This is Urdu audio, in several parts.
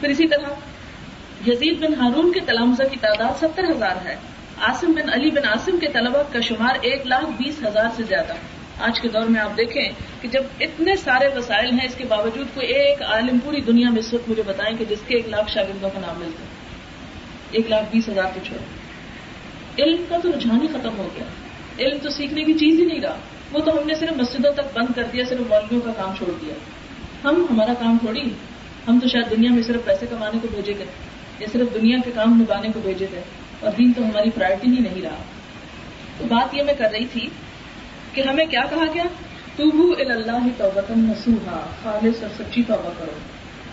پھر اسی طرح یزید بن ہارون کے تلامزہ کی تعداد ستر ہزار ہے۔ آسم بن علی بن آسم کے طلبہ کا شمار ایک لاکھ بیس ہزار سے زیادہ۔ آج کے دور میں آپ دیکھیں کہ جب اتنے سارے وسائل ہیں، اس کے باوجود کوئی ایک عالم پوری دنیا میں اس وقت مجھے بتائیں کہ جس کے ایک لاکھ شاگردوں کا نام ملتا ہے۔ ایک لاکھ بیس ہزار تو چھوڑ علم کا تو رجحان ہی ختم ہو گیا۔ علم تو سیکھنے کی چیز ہی نہیں رہا۔ وہ تو ہم نے صرف مسجدوں تک بند کر دیا، صرف مولویوں کا کام چھوڑ دیا۔ ہم، ہمارا کام تھوڑی ہم تو شاید دنیا میں صرف پیسے کمانے کو بھیجے گئے یا صرف دنیا کے کام نبھانے کو بھیجے گئے اور دین تو ہماری پرائرٹی ہی نہیں رہا۔ تو بات یہ میں کر رہی تھی کہ ہمیں کیا کہا گیا؟ تو اللہ توبتن نسوہا خالص اور سچی توبہ کرو۔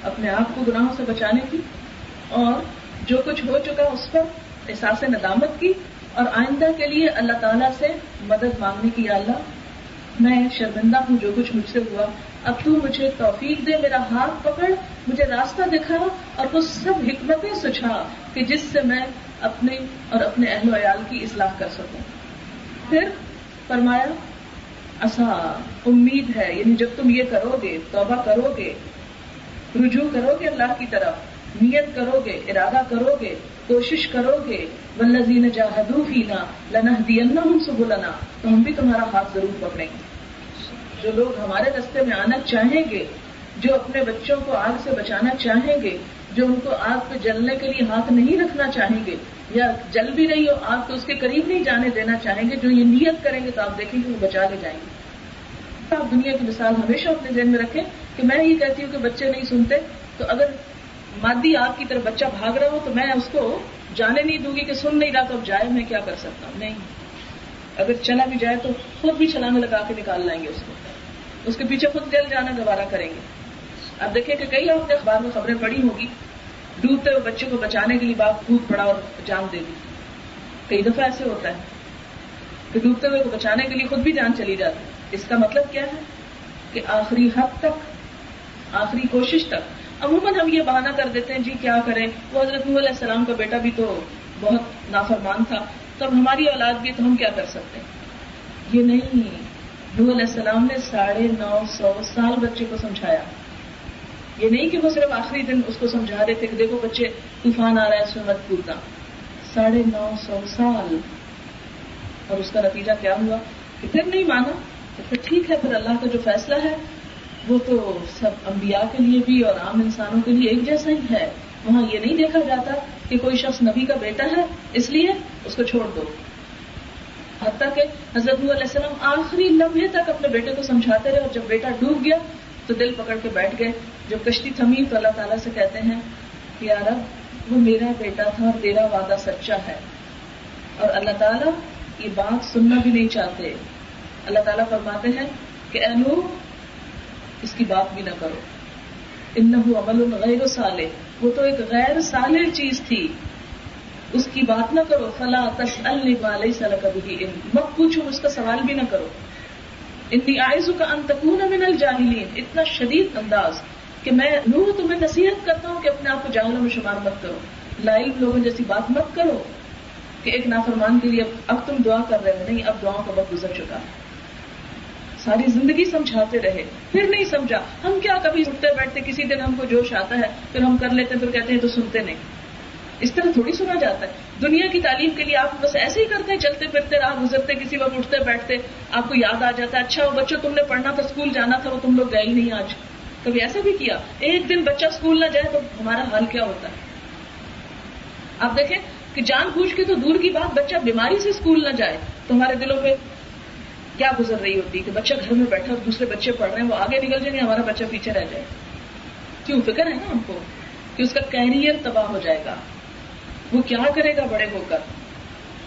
اپنے آپ کو گناہوں سے بچانے کی، اور جو کچھ ہو چکا اس پر احساس ندامت کی، اور آئندہ کے لیے اللہ تعالیٰ سے مدد مانگنے کی اللہ، میں شرمندہ ہوں جو کچھ مجھ سے ہوا۔ اب تو مجھے توفیق دے، میرا ہاتھ پکڑ، مجھے راستہ دکھا اور وہ سب حکمتیں سجھا کہ جس سے میں اپنے اور اپنے اہل و عیال کی اصلاح کر سکوں۔ پھر فرمایا اصا امید ہے یعنی جب تم یہ کرو گے توبہ کرو گے رجوع کرو گے اللہ کی طرف، نیت کرو گے ارادہ کرو گے کوشش کرو گے ولزین جاہدو فینا لنا دینا ہم سب لنا تو ہم بھی تمہارا ہاتھ ضرور پکڑیں۔ گے جو لوگ ہمارے رستے میں آنا چاہیں گے، جو اپنے بچوں کو آگ سے بچانا چاہیں گے، جو ان کو آگ پہ جلنے کے لیے ہاتھ نہیں رکھنا چاہیں گے، یا جل بھی رہی ہو آگ تو اس کے قریب نہیں جانے دینا چاہیں گے، جو یہ نیت کریں گے تو آپ دیکھیں گے وہ بچا لے جائیں گے۔ آپ دنیا کی مثال ہمیشہ اپنے ذہن میں رکھیں کہ میں یہ کہتی ہوں کہ بچے نہیں سنتے، تو اگر مادی آگ کی طرف بچہ بھاگ رہا ہو تو میں اس کو جانے نہیں دوں گی کہ سن نہیں رہا تو اب جائے میں کیا کر سکتا ہوں؟ نہیں۔ اگر چلا بھی جائے تو خود بھی چلانے لگا کے نکال لائیں گے اس کو۔ اس کے پیچھے خود جل جانا دوبارہ کریں گے۔ اب دیکھیں کہ کئی آپ نے اخبار میں خبریں پڑھی ہوگی۔ ڈوبتے ہوئے بچے کو بچانے کے لیے باپ کود پڑا اور جان دے دی۔ کئی دفعہ ایسے ہوتا ہے کہ ڈوبتے ہوئے کو بچانے کے لیے خود بھی جان چلی جاتی اس کا مطلب کیا ہے؟ کہ آخری حد تک، آخری کوشش تک۔ عموماً ہم یہ بہانہ کر دیتے ہیں جی کیا کریں؟ وہ حضرت علیہ السلام کا بیٹا بھی تو بہت نافرمان تھا۔ تو اب ہماری اولاد بھی تو ہم کیا کر سکتے ہیں؟ یہ نہیں۔ نور علیہ السلام نے ساڑھے نو سو سال بچے کو سمجھایا۔ یہ نہیں کہ وہ صرف آخری دن اس کو سمجھا رہے تھے کہ دیکھو بچے طوفان آ رہا ہے اس میں مت کودنا ساڑھے نو سو سال۔ اور اس کا نتیجہ کیا ہوا؟ کہ پھر نہیں مانا۔ تو پھر ٹھیک ہے، پھر اللہ کا جو فیصلہ ہے، وہ تو سب انبیاء کے لیے بھی اور عام انسانوں کے لیے ایک جیسا ہی ہے۔ وہاں یہ نہیں دیکھا جاتا کہ کوئی شخص نبی کا بیٹا ہے، اس لیے اس کو چھوڑ دو۔ حتیٰ کہ حضرت علیہ السلام آخری لمحے تک اپنے بیٹے کو سمجھاتے رہے اور جب بیٹا ڈوب گیا تو دل پکڑ کے بیٹھ گئے۔ جب کشتی تھمی تو اللہ تعالیٰ سے کہتے ہیں کہ یار وہ میرا بیٹا تھا اور تیرا وعدہ سچا ہے۔ اور اللہ تعالیٰ یہ بات سننا بھی نہیں چاہتے۔ اللہ تعالیٰ فرماتے ہیں کہ اے نو اس کی بات بھی نہ کرو۔ ان عمل غیر سالے وہ تو ایک غیر سالے چیز تھی۔ اس کی بات نہ کرو، فلا تش السل کبھی مت پوچھو، اس کا سوال بھی نہ کرو۔ اتنی آئزو کا انتقون من الجاہلین۔ اتنا شدید انداز کہ میں نور تمہیں نصیحت کرتا ہوں کہ اپنے آپ کو جاہلوں میں شمار مت کرو۔ لائیو لوگوں جیسی بات مت کرو کہ ایک نافرمان کے لیے اب تم دعا کر رہے ہو۔ نہیں، اب دعاؤں کا وقت گزر چکا۔ ہے ساری زندگی سمجھاتے رہے۔ پھر نہیں سمجھا۔ ہم کیا کبھی اٹھتے بیٹھتے کسی دن ہم کو جوش آتا ہے، پھر ہم کر لیتے پھر کہتے ہیں تو سنتے نہیں۔ اس طرح تھوڑی سنا جاتا ہے۔ دنیا کی تعلیم کے لیے آپ بس ایسے ہی کرتے ہیں، چلتے پھرتے راہ گزرتے، کسی وقت اٹھتے بیٹھتے، آپ کو یاد آ جاتا ہے اچھا وہ بچوں تم نے پڑھنا تھا، اسکول جانا تھا، وہ تم لوگ گئے ہی نہیں آج۔ کبھی ایسا بھی کیا؟ ایک دن بچہ اسکول نہ جائے تو ہمارا حال کیا ہوتا ہے؟ آپ دیکھیں کہ جان بوجھ کے تو دور کی بات، بچہ بیماری سے اسکول نہ جائے تو ہمارے دلوں میں کیا گزر رہی ہوتی کہ بچہ گھر میں بیٹھا اور دوسرے بچے پڑھ رہے ہیں، وہ آگے نکل جائیں گے ہمارا بچہ پیچھے رہ جائے۔ کیوں؟ فکر ہے نا ہم کو کہ اس کا کیریئر تباہ ہو جائے گا۔ وہ کیا کرے گا بڑے ہو کر؟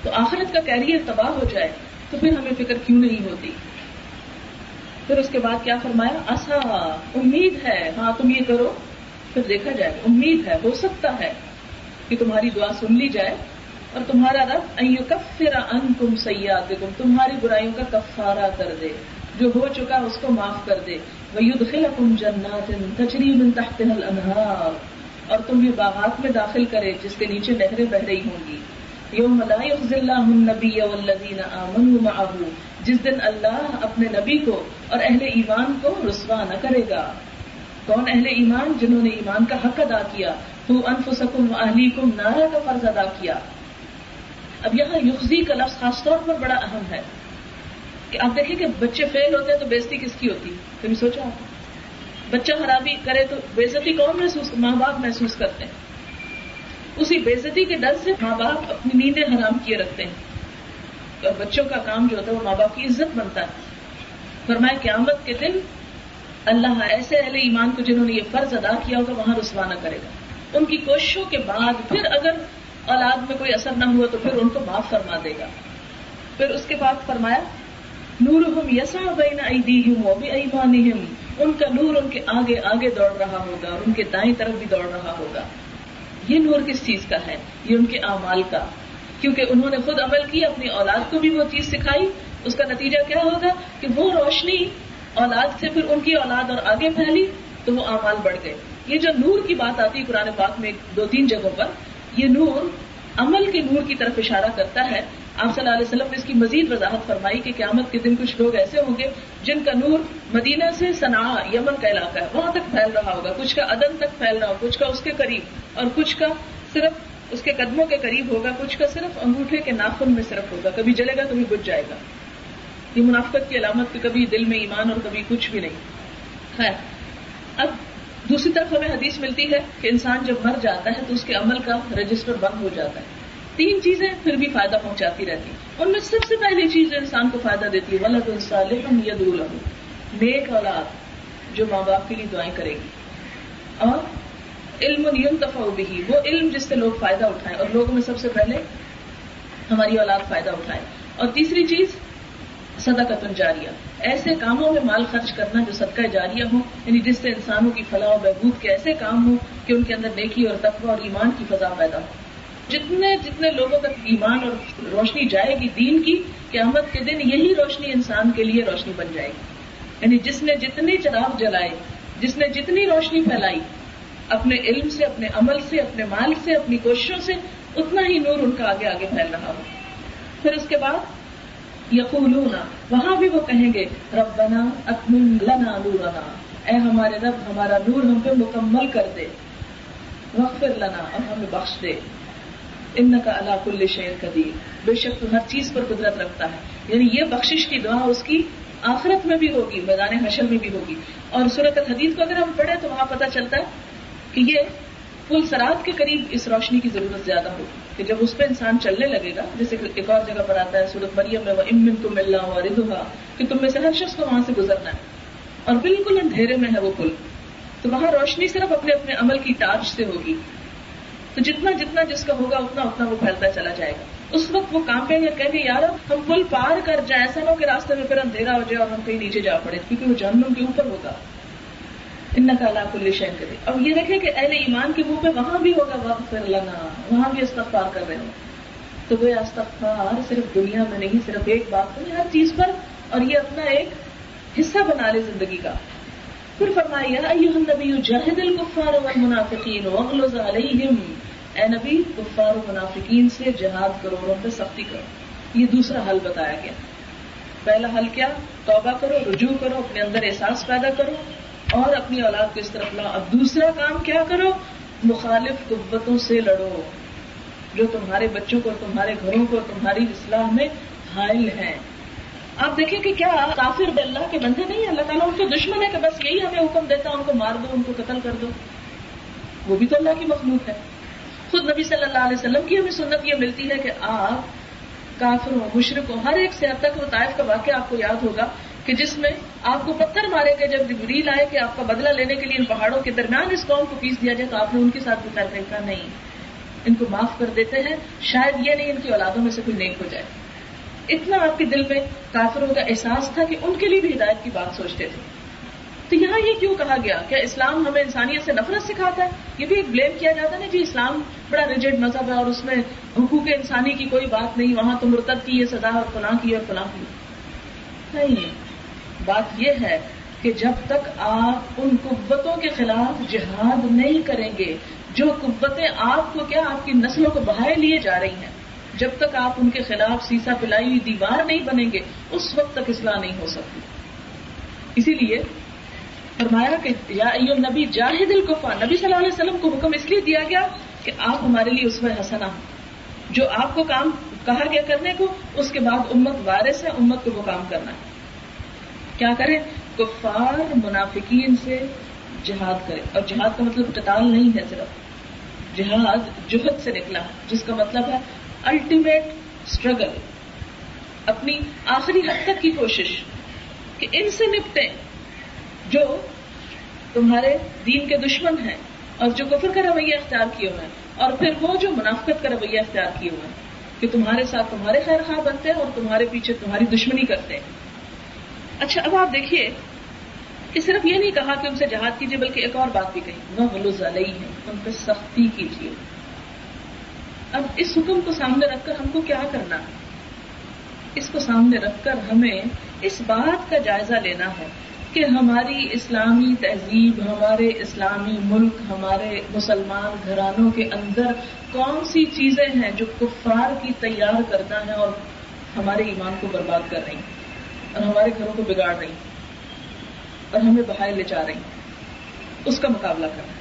تو آخرت کا کیریئر تباہ ہو جائے تو پھر ہمیں فکر کیوں نہیں ہوتی؟ پھر اس کے بعد کیا فرمایا؟ آسا امید ہے۔ ہاں تم یہ کرو۔ پھر دیکھا جائے، امید ہے، ہو سکتا ہے کہ تمہاری دعا سن لی جائے۔ اور تمہارا رب کفر ان تم سیاح تمہاری برائیوں کا کفارہ کر دے۔ جو ہو چکا اس کو معاف کر دے۔ وہ جنات تجریب تحت الانہار اور تم بھی باغات میں داخل کرے، جس کے نیچے نہریں بہ رہی ہوں گی۔ یوم اللہ النبی والذین آمنوا معه جس دن اللہ اپنے نبی کو اور اہل ایمان کو رسوا نہ کرے گا۔ کون اہل ایمان جنہوں نے ایمان کا حق ادا کیا؟ تو انف سکم اہلی کم نارا کا فرض ادا کیا۔ اب یہاں یخزی کا لفظ خاص طور پر بڑا اہم ہے کہ آپ دیکھیں کہ بچے فیل ہوتے ہیں تو بےزتی کس کی ہوتی ہے؟ کبھی سوچا آپ بچہ خرابی کرے تو بےزتی کون محسوس ماں باپ محسوس کرتے ہیں؟ اسی بےزتی کے ڈر سے ماں باپ اپنی نیندیں حرام کیے رکھتے ہیں۔ اور بچوں کا کام جو ہوتا ہے وہ ماں باپ کی عزت بنتا ہے۔ فرمائے قیامت کے دن اللہ ایسے اہل ایمان کو جنہوں نے یہ فرض ادا کیا ہوگا، وہاں رسوانہ کرے گا۔ ان کی کوششوں کے بعد پھر اگر اولاد میں کوئی اثر نہ ہوا تو پھر ان کو معاف فرما دے گا۔ پھر اس کے بعد فرمایا نور ہم یسا بین ایدیہم و ان کا نور ان کے آگے آگے دوڑ رہا ہوگا اور ان کے دائیں طرف بھی دوڑ رہا ہوگا۔ یہ نور کس چیز کا ہے؟ یہ ان کے اعمال کا۔ کیونکہ انہوں نے خود عمل کی، اپنی اولاد کو بھی وہ چیز سکھائی۔ اس کا نتیجہ کیا ہوگا؟ کہ وہ روشنی اولاد سے پھر ان کی اولاد اور آگے پھیلی تو وہ اعمال بڑھ گئے۔ یہ جو نور کی بات آتی ہے قرآن پاک میں دو تین جگہوں پر یہ نور عمل کے نور کی طرف اشارہ کرتا ہے۔ آپ صلی اللہ علیہ وسلم نے اس کی مزید وضاحت فرمائی کہ قیامت کے دن کچھ لوگ ایسے ہوں گے جن کا نور مدینہ سے سنا یمن کا علاقہ ہے، وہاں تک پھیل رہا ہوگا۔ کچھ کا عدن تک پھیل رہا ہوگا، کچھ کا اس کے قریب اور کچھ کا صرف اس کے قدموں کے قریب ہوگا، کچھ کا صرف انگوٹھے کے ناخن میں صرف ہوگا۔ کبھی جلے گا، کبھی بج جائے گا۔ یہ منافقت کی علامت کہ کبھی دل میں ایمان اور کبھی کچھ بھی نہیں۔ ہے اب دوسری طرف ہمیں حدیث ملتی ہے کہ انسان جب مر جاتا ہے تو اس کے عمل کا رجسٹر بند ہو جاتا ہے۔ تین چیزیں پھر بھی فائدہ پہنچاتی رہتی ان میں سب سے پہلی چیز انسان کو فائدہ دیتی ہے، ولد الصالح یدعو له۔ نیک اولاد جو ماں باپ کے لیے دعائیں کرے گی۔ اور علم ينتفع به۔ وہ علم جس سے لوگ فائدہ اٹھائیں۔ اور لوگوں میں سب سے پہلے ہماری اولاد فائدہ اٹھائے۔ اور تیسری چیز صدقہ جاریہ ایسے کاموں میں مال خرچ کرنا جو صدقہ جاریہ ہو یعنی جس سے انسانوں کی فلاح و بہبود کے ایسے کام ہوں کہ ان کے اندر نیکی اور تقوی اور ایمان کی فضا پیدا ہو۔ جتنے جتنے لوگوں تک ایمان اور روشنی جائے گی دین کی، قیامت کے دن یہی روشنی انسان کے لیے روشنی بن جائے گی۔ یعنی جس نے جتنی چراغ جلائے، جس نے جتنی روشنی پھیلائی، اپنے علم سے، اپنے عمل سے، اپنے مال سے، اپنی کوششوں سے، اتنا ہی نور ان کا آگے آگے پھیل رہا ہو۔ پھر اس کے بعد یقولون، وہاں بھی وہ کہیں گے، ربنا اتمم لنا نورنا۔ اے ہمارے رب، ہمارا نور ہم پہ مکمل کر دے۔ وغفر لنا اور ہمیں بخش دے۔ ان کا اللہ کل شعر قدیر۔ بے شک تو ہر چیز پر قدرت رکھتا ہے۔ یعنی یہ بخشش کی دعا اس کی آخرت میں بھی ہوگی، میدان حشر میں بھی ہوگی۔ اور صورت الحدیث کو اگر ہم پڑھیں تو وہاں پتہ چلتا ہے کہ یہ پل سرات کے قریب اس روشنی کی ضرورت زیادہ ہوگی۔ کہ جب اس پہ انسان چلنے لگے گا، جیسے ایک اور جگہ پر آتا ہے، سورت مریم میں وہ امن کو ملنا ہوا ردوا کہ تم میں سے ہر شخص کو وہاں سے گزرنا ہے۔ اور بالکل اندھیرے میں ہے وہ پل تو وہاں روشنی صرف اپنے اپنے عمل کی ٹارچ سے ہوگی۔ تو جتنا جتنا جس کا ہوگا، اتنا اتنا وہ پھیلتا چلا جائے گا۔ اس وقت وہ کام پہ یا کہیں گے یار ہم پل پار کر جائیں، ایسا نہ ہو کہ راستے میں پھر اندھیرا ہو جائے اور ہم کہیں نیچے جا پڑے، کیونکہ وہ جہنم کے اوپر ہوگا ان کا اللہ کل شین کرے اب یہ دیکھیں کہ اہل ایمان کے منہ پہ وہاں بھی ہوگا وقت پھر لگا وہاں بھی استغفار کر رہے ہوں۔ تو وہ استغفار صرف دنیا میں نہیں، صرف ایک بات نہیں، ہر چیز پر، اور یہ اپنا ایک حصہ بنا لے زندگی کا۔ پھر فرمایا ایوہ النبی جاہد الکفار والمنافقین واغلظ علیہم۔ اے نبی، کفار و منافقین سے جہاد کرو، اور ان پہ سختی کرو۔ یہ دوسرا حل بتایا گیا۔ پہلا حل کیا؟ توبہ کرو، رجوع کرو، اپنے اندر احساس پیدا کرو۔ اور اپنی اولاد کو اس طرف لاؤ۔ اب دوسرا کام کیا کرو؟ مخالف قوتوں سے لڑو۔ جو تمہارے بچوں کو، تمہارے گھروں کو، تمہاری اصلاح میں حائل ہیں۔ آپ دیکھیں کہ کیا کافر اللہ کے بندے نہیں ہیں؟ اللہ تعالیٰ ان کے دشمن ہے کہ بس یہی ہمیں حکم دیتا ان کو مار دو، ان کو قتل کر دو۔ وہ بھی تو اللہ کی مخلوق ہے۔ خود نبی صلی اللہ علیہ وسلم کی ہمیں سنت یہ ملتی ہے کہ آپ کافروں مشرقوں ہر ایک سے اب تک وہ طائف کا واقعہ آپ کو یاد ہوگا کہ جس میں آپ کو پتھر مارے گئے جب جبریل آئے کہ آپ کا بدلہ لینے کے لیے ان پہاڑوں کے درمیان اس قوم کو پیس دیا جائے تو آپ نے ان کے ساتھ بھی کر دیکھا نہیں۔ ان کو معاف کر دیتے ہیں۔ شاید یہ نہیں ان کی اولادوں میں سے کوئی نیک ہو جائے۔ اتنا آپ کے دل میں کافروں کا احساس تھا کہ ان کے لیے بھی ہدایت کی بات سوچتے تھے۔ تو یہاں یہ کیوں کہا گیا؟ کیا اسلام ہمیں انسانیت سے نفرت سکھاتا ہے؟ یہ بھی ایک بلیم کیا جاتا ہے نا جی اسلام بڑا ریجڈ مذہب ہے اور اس میں حقوق انسانی کی کوئی بات نہیں، وہاں تو مرتب کی یہ سزا اور فلاں کی اور فلاں کی۔ نہیں۔ بات یہ ہے کہ جب تک آپ ان قوتوں کے خلاف جہاد نہیں کریں گے، جو قوتیں آپ کو کیا آپ کی نسلوں کو بہائے لیے جا رہی ہیں، جب تک آپ ان کے خلاف سیسا پلائی ہوئی دیوار نہیں بنیں گے، اس وقت تک اصلاح نہیں ہو سکتی۔ اسی لیے فرمایا کہ یا ایو نبی جاہد الکفا نبی صلی اللہ علیہ وسلم کو حکم اس لیے دیا گیا کہ آپ ہمارے لیے اس میں حسنا جو آپ کو کام کہا گیا کرنے کو، اس کے بعد امت وارث ہے، امت کو وہ کام کرنا ہے۔ کیا کرے؟ کفار منافقین سے جہاد کرے۔ اور جہاد کا مطلب قتال نہیں ہے صرف۔ جہاد جہد سے نکلا، جس کا مطلب ہے الٹیمیٹ اسٹرگل اپنی آخری حد تک کی کوشش کہ ان سے نپٹیں جو تمہارے دین کے دشمن ہیں اور جو کفر کا رویہ اختیار کیے ہوئے ہیں۔ اور پھر وہ جو منافقت کا رویہ اختیار کیے ہوئے ہیں کہ تمہارے ساتھ تمہارے خیر خواہ بنتے ہیں اور تمہارے پیچھے تمہاری دشمنی کرتے ہیں۔ اچھا اب آپ دیکھیے کہ صرف یہ نہیں کہا کہ ان سے جہاد کیجیے بلکہ ایک اور بات بھی کہی۔ وہ غلوز علیہ ہے ان پہ سختی کیجیے اب اس حکم کو سامنے رکھ کر ہم کو کیا کرنا؟ ہے اس کو سامنے رکھ کر ہمیں اس بات کا جائزہ لینا ہے کہ ہماری اسلامی تہذیب، ہمارے اسلامی ملک، ہمارے مسلمان گھرانوں کے اندر کون سی چیزیں ہیں جو کفار کی تیار کرتا ہے اور ہمارے ایمان کو برباد کر رہی ہیں؟ اور ہمارے گھروں کو بگاڑ رہی اور ہمیں بہائے لے جا رہی اس کا مقابلہ کرنا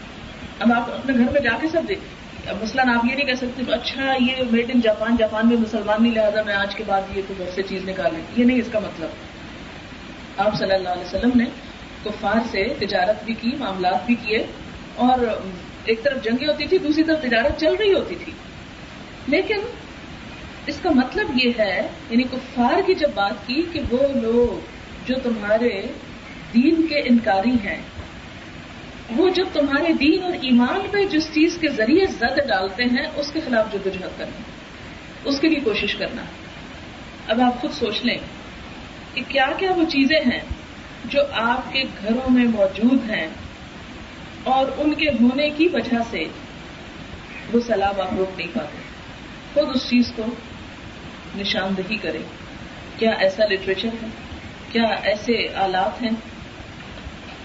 اب آپ اپنے گھر میں جا کے سب دیکھیں اب مثلاً آپ یہ نہیں کہہ سکتے اچھا یہ میڈ ان جاپان جاپان میں مسلمان نہیں، لہٰذا میں آج کے بعد یہ کوئی سے چیز نکالیں۔ یہ نہیں اس کا مطلب۔ آپ صلی اللہ علیہ وسلم نے کفار سے تجارت بھی کی، معاملات بھی کیے اور ایک طرف جنگیں ہوتی تھی دوسری طرف تجارت چل رہی ہوتی تھی۔ لیکن اس کا مطلب یہ ہے یعنی کفار کی جب بات کی کہ وہ لوگ جو تمہارے دین کے انکاری ہیں، وہ جب تمہارے دین اور ایمان پہ جس چیز کے ذریعے زد ڈالتے ہیں، اس کے خلاف جدوجہد کرنا، اس کے لیے کوشش کرنا۔ اب آپ خود سوچ لیں کہ کیا کیا وہ چیزیں ہیں جو آپ کے گھروں میں موجود ہیں اور ان کے ہونے کی وجہ سے وہ سیلاب آپ روک نہیں پاتے۔ خود اس چیز کو نشاندہی کرے۔ کیا ایسا لٹریچر ہے؟ کیا ایسے آلات ہیں؟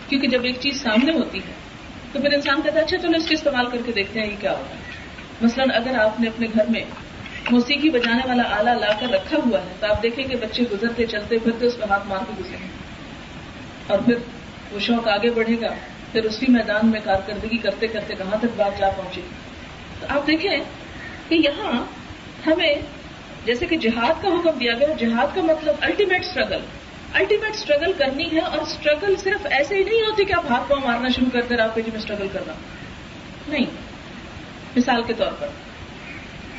کیونکہ جب ایک چیز سامنے ہوتی ہے، تو پھر انسان کہتا ہے اچھا چلو اس کو استعمال کر کے دیکھتے ہیں، یہ کیا ہوتا ہے؟ مثلاً اگر آپ نے اپنے گھر میں موسیقی بجانے والا آلہ لا کر رکھا ہوا ہے، تو آپ دیکھیں کہ بچے گزرتے چلتے پھرتے اس پہ ہاتھ مار کے گزریں اور پھر وہ شوق آگے بڑھے گا، پھر اسی میدان میں کارکردگی کرتے کرتے کہاں تک بات جا پہنچے؟ تو آپ دیکھیں کہ یہاں ہمیں جیسے کہ جہاد کا حکم دیا گیا، جہاد کا مطلب الٹیمیٹ اسٹرگل الٹیمیٹ اسٹرگل کرنی ہے اور اسٹرگل صرف ایسے ہی نہیں ہوتی کہ آپ ہاتھ پاؤں مارنا شروع کر کرتے آپ کے جی میں اسٹرگل کرنا نہیں۔ مثال کے طور پر،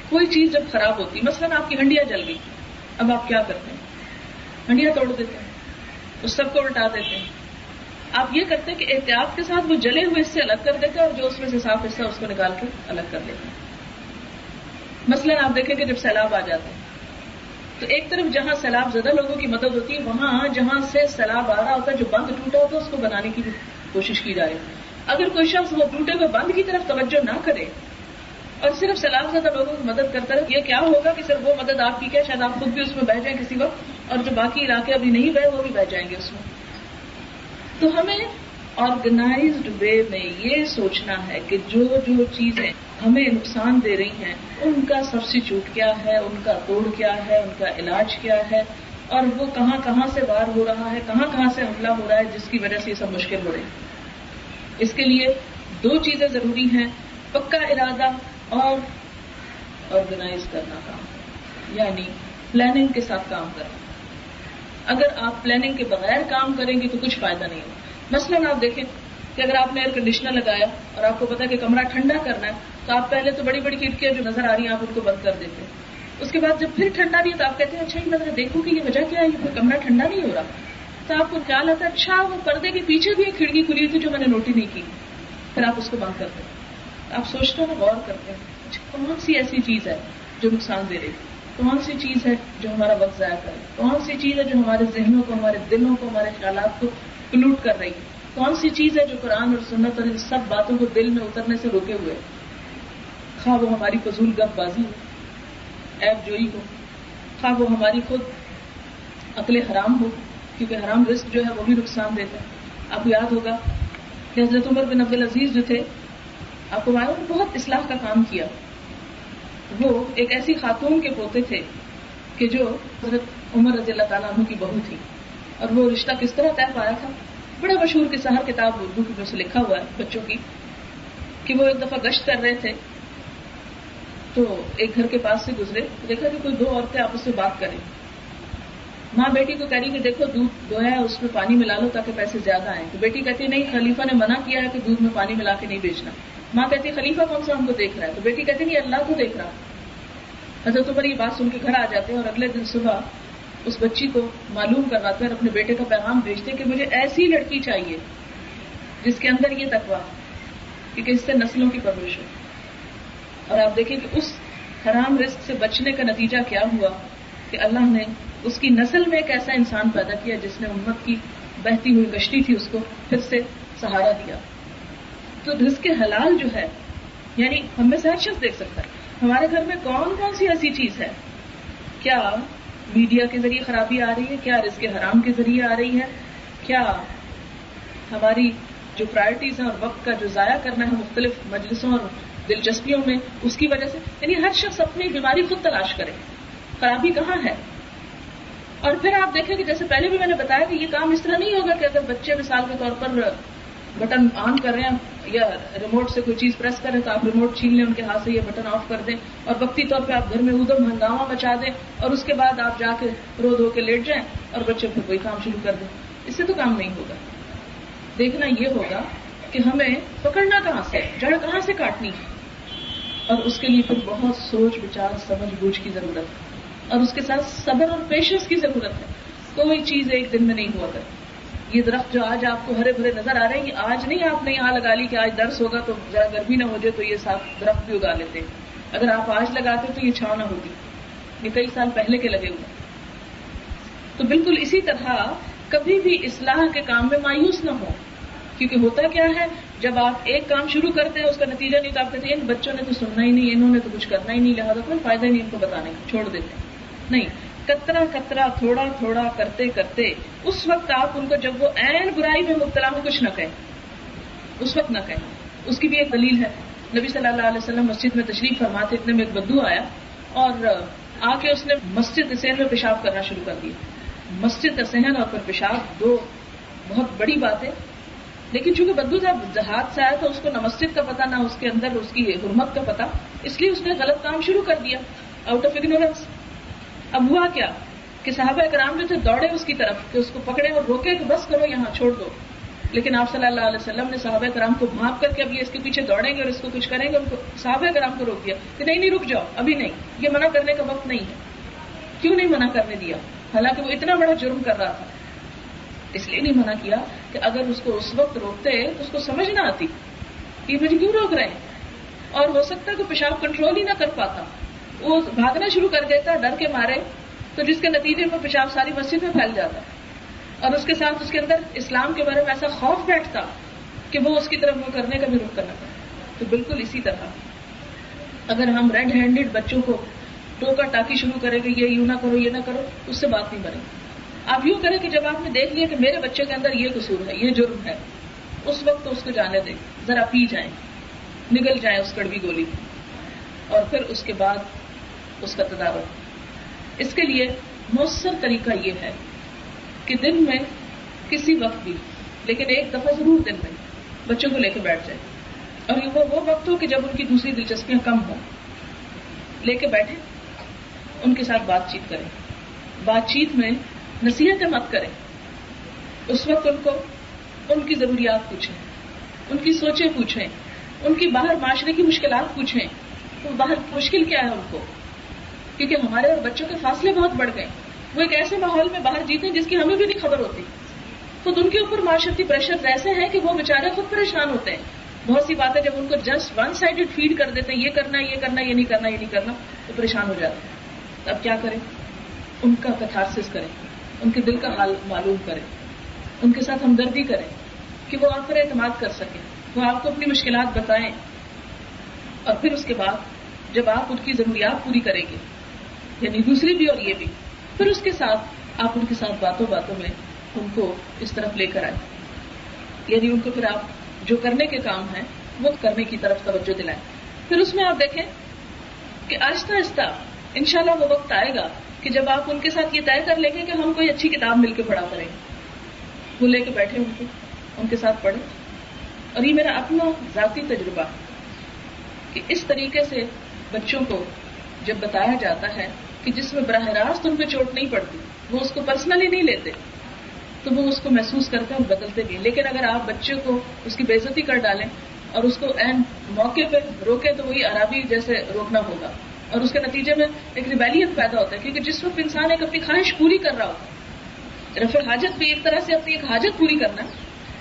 کوئی چیز جب خراب ہوتی، مثلاً آپ کی ہنڈیاں جل گئی، اب آپ کیا کرتے ہیں؟ ہنڈیاں توڑ دیتے ہیں، اس سب کو الٹا دیتے ہیں۔ آپ یہ کرتے ہیں کہ احتیاط کے ساتھ وہ جلے ہوئے حصے الگ کر دیتے ہیں اور جو اس میں سے صاف حصہ اس کو نکال کے الگ کر لیتے ہیں۔ مثلاً آپ دیکھیں کہ جب سیلاب آ جاتے ہیں تو ایک طرف جہاں سیلاب زدہ لوگوں کی مدد ہوتی ہے، وہاں جہاں سے سیلاب آ رہا ہوتا ہے، جو بند ٹوٹا ہوتا ہے، اس کو بنانے کی کوشش کی جا رہی ہے۔ اگر کوئی شخص وہ ٹوٹے ہوئے بند کی طرف توجہ نہ کرے اور صرف سلام زدہ لوگوں کی مدد کرتا رہے یہ کیا ہوگا کہ صرف وہ مدد آپ کی کیا، شاید آپ خود بھی اس میں بہ جائیں کسی وقت اور جو باقی علاقے ابھی نہیں بہ وہ بھی بہ جائیں گے اس میں۔ تو ہمیں آرگنائزڈ وے میں یہ سوچنا ہے کہ جو جو چیزیں ہمیں نقصان دے رہی ہیں، ان کا سبسٹیچیوٹ کیا ہے، ان کا توڑ کیا ہے، ان کا علاج کیا ہے، اور وہ کہاں کہاں سے وار ہو رہا ہے، کہاں کہاں سے حملہ ہو رہا ہے، جس کی وجہ سے یہ سب مشکل ہو رہی ہے اس کے لیے دو چیزیں ضروری ہیں، پکا ارادہ اور آرگنائز کرنا کام۔ یعنی پلاننگ کے ساتھ کام کرنا۔ اگر آپ پلاننگ کے بغیر کام کریں گے تو کچھ فائدہ نہیں ہوگا۔ مثلاً آپ دیکھیں کہ اگر آپ نے ایئر کنڈیشنر لگایا اور آپ کو پتا کہ کمرہ ٹھنڈا کرنا ہے، تو آپ پہلے تو بڑی بڑی کھڑکیاں جو نظر آ رہی ہیں، آپ ان کو بند کر دیتے ہیں۔ اس کے بعد جب پھر ٹھنڈا نہیں ہے، تو آپ کہتے ہیں اچھا یہ نظر دیکھو کہ یہ وجہ کیا ہے؟ یہ کمرہ ٹھنڈا نہیں ہو رہا۔ تو آپ کو خیال آتا ہے اچھا وہ پردے کے پیچھے بھی ایک کھڑکی کھلی تھی جو میں نے نوٹی نہیں کی۔ پھر آپ اس کو بند کرتے ہیں آپ سوچتے ہیں غور کرتے ہیں اچھا، کون سی ایسی چیز ہے جو نقصان دے رہی؟ کون سی چیز ہے جو ہمارا وقت ضائع کرے کون سی چیز ہے جو ہمارے ذہنوں کو، ہمارے دلوں کو، ہمارے خیالات کو پلوٹ کر رہی ہے کون سی چیز ہے جو قرآن اور سنت اور ان سب باتوں کو دل میں اترنے سے روکے ہوئے؟ خواہ وہ ہماری فضول گپ بازی ہو ایپ جوئی ہو، خواہ وہ ہماری خود عقل حرام ہو، کیونکہ حرام رسک جو ہے وہ بھی نقصان دیتا ہے۔ آپ کو یاد ہوگا کہ حضرت عمر بن عبد العزیز جو تھے، آپ کو معلوم بہت اصلاح کا کام کیا۔ وہ ایک ایسی خاتون کے پوتے تھے کہ جو حضرت عمر رضی اللہ تعالیٰ عنہ کی بہو تھی۔ اور وہ رشتہ کس طرح طے پایا تھا؟ بڑا مشہور قصہ ہر کتاب اردو کی میں سے لکھا ہوا ہے بچوں کی، کہ وہ ایک دفعہ گشت کر رہے تھے تو ایک گھر کے پاس سے گزرے، دیکھا کہ کوئی دو عورتیں آپس میں بات کریں۔ ماں بیٹی کو کہہ رہی کہ دیکھو دودھ جو ہے، اس میں پانی ملا لو تاکہ پیسے زیادہ آئیں۔ تو بیٹی کہتی نہیں، خلیفہ نے منع کیا ہے کہ دودھ میں پانی ملا کے نہیں بیچنا۔ ماں کہتی خلیفہ کون سا ہم کو دیکھ رہا ہے؟ تو بیٹی کہتی نہیں، اللہ کو دیکھ رہا۔ حضرت عمر یہ بات سن کے گھر آ جاتے ہیں اور اگلے دن صبح اس بچی کو معلوم کرواتے ہیں اور اپنے بیٹے کا پیغام بھیجتے کہ مجھے ایسی لڑکی چاہیے جس کے اندر یہ تقوا کیونکہ اس سے نسلوں کی پرورش ہو۔ اور آپ دیکھیں کہ اس حرام رزق سے بچنے کا نتیجہ کیا ہوا کہ اللہ نے اس کی نسل میں ایک ایسا انسان پیدا کیا جس نے امت کی بہتی ہوئی کشتی تھی، اس کو پھر سے سہارا دیا۔ تو رزق حلال جو ہے یعنی ہم میں سے ہر شخص دیکھ سکتا ہے، ہمارے گھر میں کون کون سی ایسی چیز ہے؟ کیا میڈیا کے ذریعے خرابی آ رہی ہے، کیا رزق حرام کے ذریعے آ رہی ہے؟ کیا ہماری جو پرائرٹیز ہیں اور وقت کا جو ضائع کرنا ہے مختلف مجلسوں اور دلچسپیوں میں، اس کی وجہ سے؟ یعنی ہر شخص اپنی بیماری خود تلاش کرے۔ خرابی کہاں ہے؟ اور پھر آپ دیکھیں کہ جیسے پہلے بھی میں نے بتایا کہ یہ کام اس طرح نہیں ہوگا کہ اگر بچے مثال کے طور پر بٹن آن کر رہے ہیں یا ریموٹ سے کوئی چیز پریس کریں تو آپ ریموٹ چھین لیں ان کے ہاتھ سے یہ بٹن آف کر دیں اور وقتی طور پہ آپ گھر میں ادم ہنگامہ مچا دیں اور اس کے بعد آپ جا کے رو دھو کے لیٹ جائیں اور بچے پھر کوئی کام شروع کر دیں۔ اس سے تو کام نہیں ہوگا۔ دیکھنا یہ ہوگا کہ ہمیں پکڑنا کہاں سے جڑ کہاں سے کاٹنی ہے؟ اور اس کے لیے پھر بہت سوچ بچار سمجھ بوجھ کی ضرورت ہے۔ اور اس کے ساتھ صبر اور پیشنس کی ضرورت ہے۔ کوئی چیز ایک دن میں نہیں ہوا کرتی۔ یہ درخت جو آج آپ کو ہرے بھرے نظر آ رہے ہیں آج نہیں آپ نے یہاں لگا لی کہ آج درس ہوگا تو ذرا گرمی نہ ہو جائے تو یہ صاف درخت بھی اگا لیتے اگر آپ آج لگاتے تو یہ چھاؤں نہ ہوتی۔ یہ کئی سال پہلے کے لگے ہوئے۔ تو بالکل اسی طرح کبھی بھی اصلاح کے کام میں مایوس نہ ہو۔ کیونکہ ہوتا کیا ہے، جب آپ ایک کام شروع کرتے ہیں، اس کا نتیجہ نہیں تو آپ کہتے ہیں ان بچوں نے تو سننا ہی نہیں، انہوں نے تو کچھ کرنا ہی نہیں، لہٰذا کوئی فائدہ نہیں ان کو بتانے چھوڑ دیتے نہیں کترا کترا، تھوڑا تھوڑا کرتے کرتے، اس وقت آپ ان کو جب وہ این برائی میں مبتلا ہو کچھ نہ کہیں۔ اس وقت نہ کہیں۔ اس کی بھی ایک دلیل ہے۔ نبی صلی اللہ علیہ وسلم مسجد میں تشریف فرماتے، اتنے میں ایک بدو آیا اور آ کے اس نے مسجد سہن میں پیشاب کرنا شروع کر دیا۔ مسجد سہن اور پھر پیشاب دو بہت بڑی بات ہے لیکن چونکہ بدو صاحب جہاد سے آیا تو اس کو نہ مسجد کا پتا نہ اس کے اندر اس کی حرمت کا پتا اس لیے اس نے غلط کام شروع کر دیا۔ آؤٹ آف اگنورینس اب ہوا کیا کہ صحابہ کرام جو تھے دوڑے اس کی طرف کہ اس کو پکڑے اور روکے کہ بس کرو یہاں چھوڑ دو۔ لیکن آپ صلی اللہ علیہ وسلم نے صحابہ کرام کو بھاپ کر کے اب یہ اس کے پیچھے دوڑیں گے اور اس کو کچھ کریں گے، ان کو صحابہ کرام کو روک دیا کہ نہیں نہیں، رک جاؤ، ابھی نہیں۔ یہ منع کرنے کا وقت نہیں ہے۔ کیوں نہیں منع کرنے دیا؟ حالانکہ وہ اتنا بڑا جرم کر رہا تھا۔ اس لیے نہیں منع کیا کہ اگر اس کو اس وقت روکتے تو اس کو سمجھ نہ آتی۔ کہ مجھے کیوں روک رہے ہیں؟ اور ہو سکتا ہے کہ پیشاب کنٹرول ہی نہ کر پاتا۔ وہ بھاگنا شروع کر دیتا ہے، ڈر کے مارے، تو جس کے نتیجے میں پیشاب ساری مسجد میں پھیل جاتا اور اس کے ساتھ اس کے اندر اسلام کے بارے میں ایسا خوف بیٹھتا کہ وہ اس کی طرف وہ کرنے کا بھی رخ کرنا پڑتا تو بالکل اسی طرح۔ اگر ہم ریڈ ہینڈیڈ بچوں کو ٹوکا ٹاکی شروع کریں گے یہ یوں نہ کرو، یہ نہ کرو، اس سے بات نہیں بنے۔ آپ یوں کریں کہ جب آپ نے دیکھ لیا کہ میرے بچے کے اندر یہ قصور ہے، یہ جرم ہے، اس وقت تو اس کو جانے دیں۔ ذرا پی جائیں، نگل جائیں اس کڑوی گولی۔ اور پھر اس کے بعد اس کا تدارک۔ اس کے لیے مؤثر طریقہ یہ ہے کہ دن میں کسی وقت بھی، لیکن ایک دفعہ ضرور دن میں بچوں کو لے کے بیٹھ جائے۔ اور وہ وہ وقت ہو کہ جب ان کی دوسری دلچسپیاں کم ہوں۔ لے کے بیٹھے ان کے ساتھ بات چیت کریں۔ بات چیت میں نصیحتیں مت کریں۔ اس وقت ان کو ان کی ضروریات پوچھیں، ان کی سوچیں پوچھیں، ان کی باہر معاشرے کی مشکلات پوچھیں۔ باہر مشکل کیا ہے ان کو؟ کیونکہ ہمارے اور بچوں کے فاصلے بہت بڑھ گئے۔ وہ ایک ایسے ماحول میں باہر جیتے ہیں جس کی ہمیں بھی نہیں خبر ہوتی۔ خود ان کے اوپر معاشرتی پریشر ایسے ہیں کہ وہ بےچارے خود پریشان ہوتے ہیں۔ بہت سی باتیں جب ان کو جسٹ ون سائڈیڈ فیڈ کر دیتے ہیں، یہ کرنا یہ کرنا، یہ نہیں کرنا، یہ نہیں کرنا، تو پریشان ہو جاتے ہیں۔ اب کیا کریں؟ ان کا کتھارسس کریں۔ ان کے دل کا حال معلوم کریں۔ ان کے ساتھ ہمدردی کریں کہ وہ آپ پر اعتماد کر سکیں۔ وہ آپ کو اپنی مشکلات بتائیں۔ اور پھر اس کے بعد جب آپ ان کی ضروریات پوری کریں گے یعنی دوسری بھی اور یہ بھی۔ پھر اس کے ساتھ آپ ان کے ساتھ باتوں باتوں میں ان کو اس طرف لے کر آئے یعنی ان کو پھر آپ جو کرنے کے کام ہیں، وہ کرنے کی طرف توجہ دلائیں۔ پھر اس میں آپ دیکھیں کہ آہستہ آہستہ انشاءاللہ وہ وقت آئے گا کہ جب آپ ان کے ساتھ یہ طے کر لیں گے کہ ہم کوئی اچھی کتاب مل کے پڑھا کریں۔ وہ لے کے بیٹھے ان کو، ان کے ساتھ پڑھیں۔ اور یہ میرا اپنا ذاتی تجربہ کہ اس طریقے سے بچوں کو جب بتایا جاتا ہے کہ جس میں براہ راست ان پہ چوٹ نہیں پڑتی، وہ اس کو پرسنلی نہیں لیتے، تو وہ اس کو محسوس کرتے ہیں اور بدلتے بھی لیکن اگر آپ بچے کو اس کی بےزتی کر ڈالیں اور اس کو این موقع پہ روکے تو وہی عرابی جیسے روکنا ہوگا۔ اور اس کے نتیجے میں ایک ریبیلیت پیدا ہوتا ہے، کیونکہ جس وقت انسان ایک اپنی خواہش پوری کر رہا ہوتا ہے یعنی رفع حاجت بھی ایک طرح سے اپنی ایک حاجت پوری کرنا ہے،